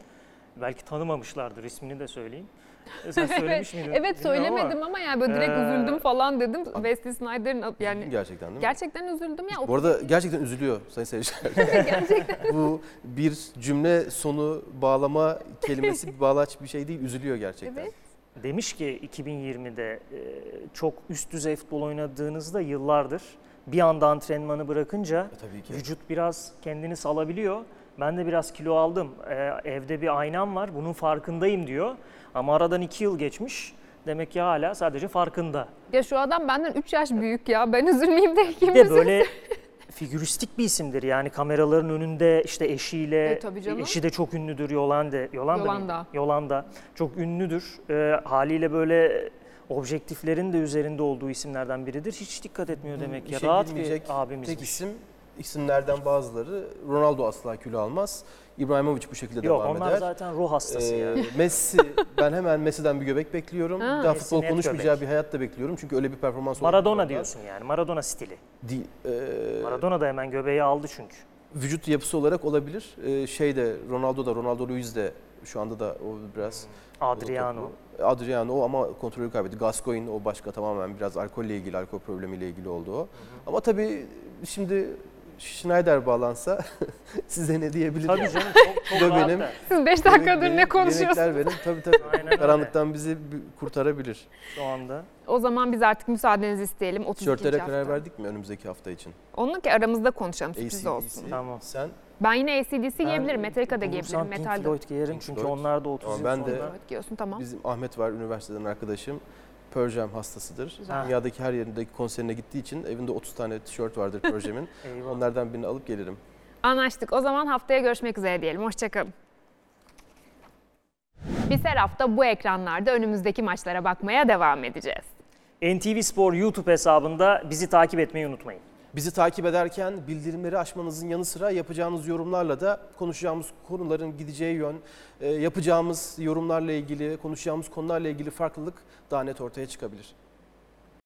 Belki tanımamışlardır ismini de söyleyeyim. Sen söylemiş miydin? Evet bilmiyorum ama söylemedim ama yani böyle direkt Ee, üzüldüm falan dedim. Wesley Snyder'ın yani gerçekten değil mi? gerçekten üzüldüm ya. Bu arada gerçekten üzülüyor sayın seyirciler. gerçekten Bu bir cümle sonu bağlama kelimesi bir bağlaç bir şey değil. Üzülüyor gerçekten. Evet. Demiş ki 2020'de e, çok üst düzey futbol oynadığınızda yıllardır bir anda antrenmanı bırakınca E, tabii ki. vücut biraz kendini salabiliyor. Ben de biraz kilo aldım. E, evde bir aynam var. Bunun farkındayım diyor. Ama aradan iki yıl geçmiş. Demek ki hala sadece farkında. Ya şu adam benden 3 yaş büyük ya. Ben üzülmeyeyim de kim Bir de üzülsün? böyle figüristik bir isimdir. Yani kameraların önünde işte eşiyle, E, tabii canım. eşi de çok ünlüdür Yolanda. Yolanda. mıydı? Yolanda. Yolanda. Çok ünlüdür. E, haliyle böyle objektiflerin de üzerinde olduğu isimlerden biridir. Hiç dikkat etmiyor demek ya. İşe Rahat bir girmeyecek abimizmiş. Tek isim isimlerden bazıları Ronaldo asla kilo almaz. İbrahimovic bu şekilde Yok devam onlar eder. zaten ruh hastası Ee, ya. Messi, ben hemen Messi'den bir göbek bekliyorum. Ha. bir daha Messi futbol konuşmayacağı göbek. bir hayat da bekliyorum. Çünkü öyle bir performans Maradona diyorsun yani. Maradona stili. Di- e, Maradona da hemen göbeği aldı çünkü. vücut yapısı olarak olabilir. E, şey de Ronaldo da Ronaldo Luiz de şu anda da o biraz Adriano. Adriano o ama kontrolü kaybetti. Gascoigne o başka tamamen biraz alkolle ilgili, alkol problemiyle ilgili oldu o. Ama tabii şimdi Schneider bağlansa size ne diyebilir? Tabii canım çok, çok Bu da rahat benim. da. Siz 5 dakikadır Benim ne konuşuyorsunuz? Yemekler verin. Tabii tabii. Aynen öyle. Karanlıktan bizi bir kurtarabilir. Şu anda. O zaman biz artık müsaadenizi isteyelim. 32. Tişörtlere hafta. karar verdik mi önümüzdeki hafta için? Onu ki aramızda konuşalım sürpriz AC/DC. olsun. Tamam. Sen? Ben yine ACDC giyebilirim, Metallica da bulursam giyebilirim, Pink metal de. Floyd giyerim Pink çünkü Floyd. onlar da 30 Tamam, yıl ben de- sonra. Giyiyorsun tamam. Bizim Ahmet var üniversiteden arkadaşım. Pearl Jam hastasıdır. Güzel. Dünyadaki her yerindeki konserine gittiği için evinde 30 tane tişört vardır Pearl Jam'in. Onlardan birini alıp gelirim. Anlaştık. O zaman haftaya görüşmek üzere diyelim. Hoşçakalın. Biz her hafta bu ekranlarda önümüzdeki maçlara bakmaya devam edeceğiz. NTV Spor YouTube hesabında bizi takip etmeyi unutmayın. Bizi takip ederken bildirimleri açmanızın yanı sıra yapacağınız yorumlarla da konuşacağımız konuların gideceği yön, e, yapacağımız yorumlarla ilgili, konuşacağımız konularla ilgili farklılık daha net ortaya çıkabilir.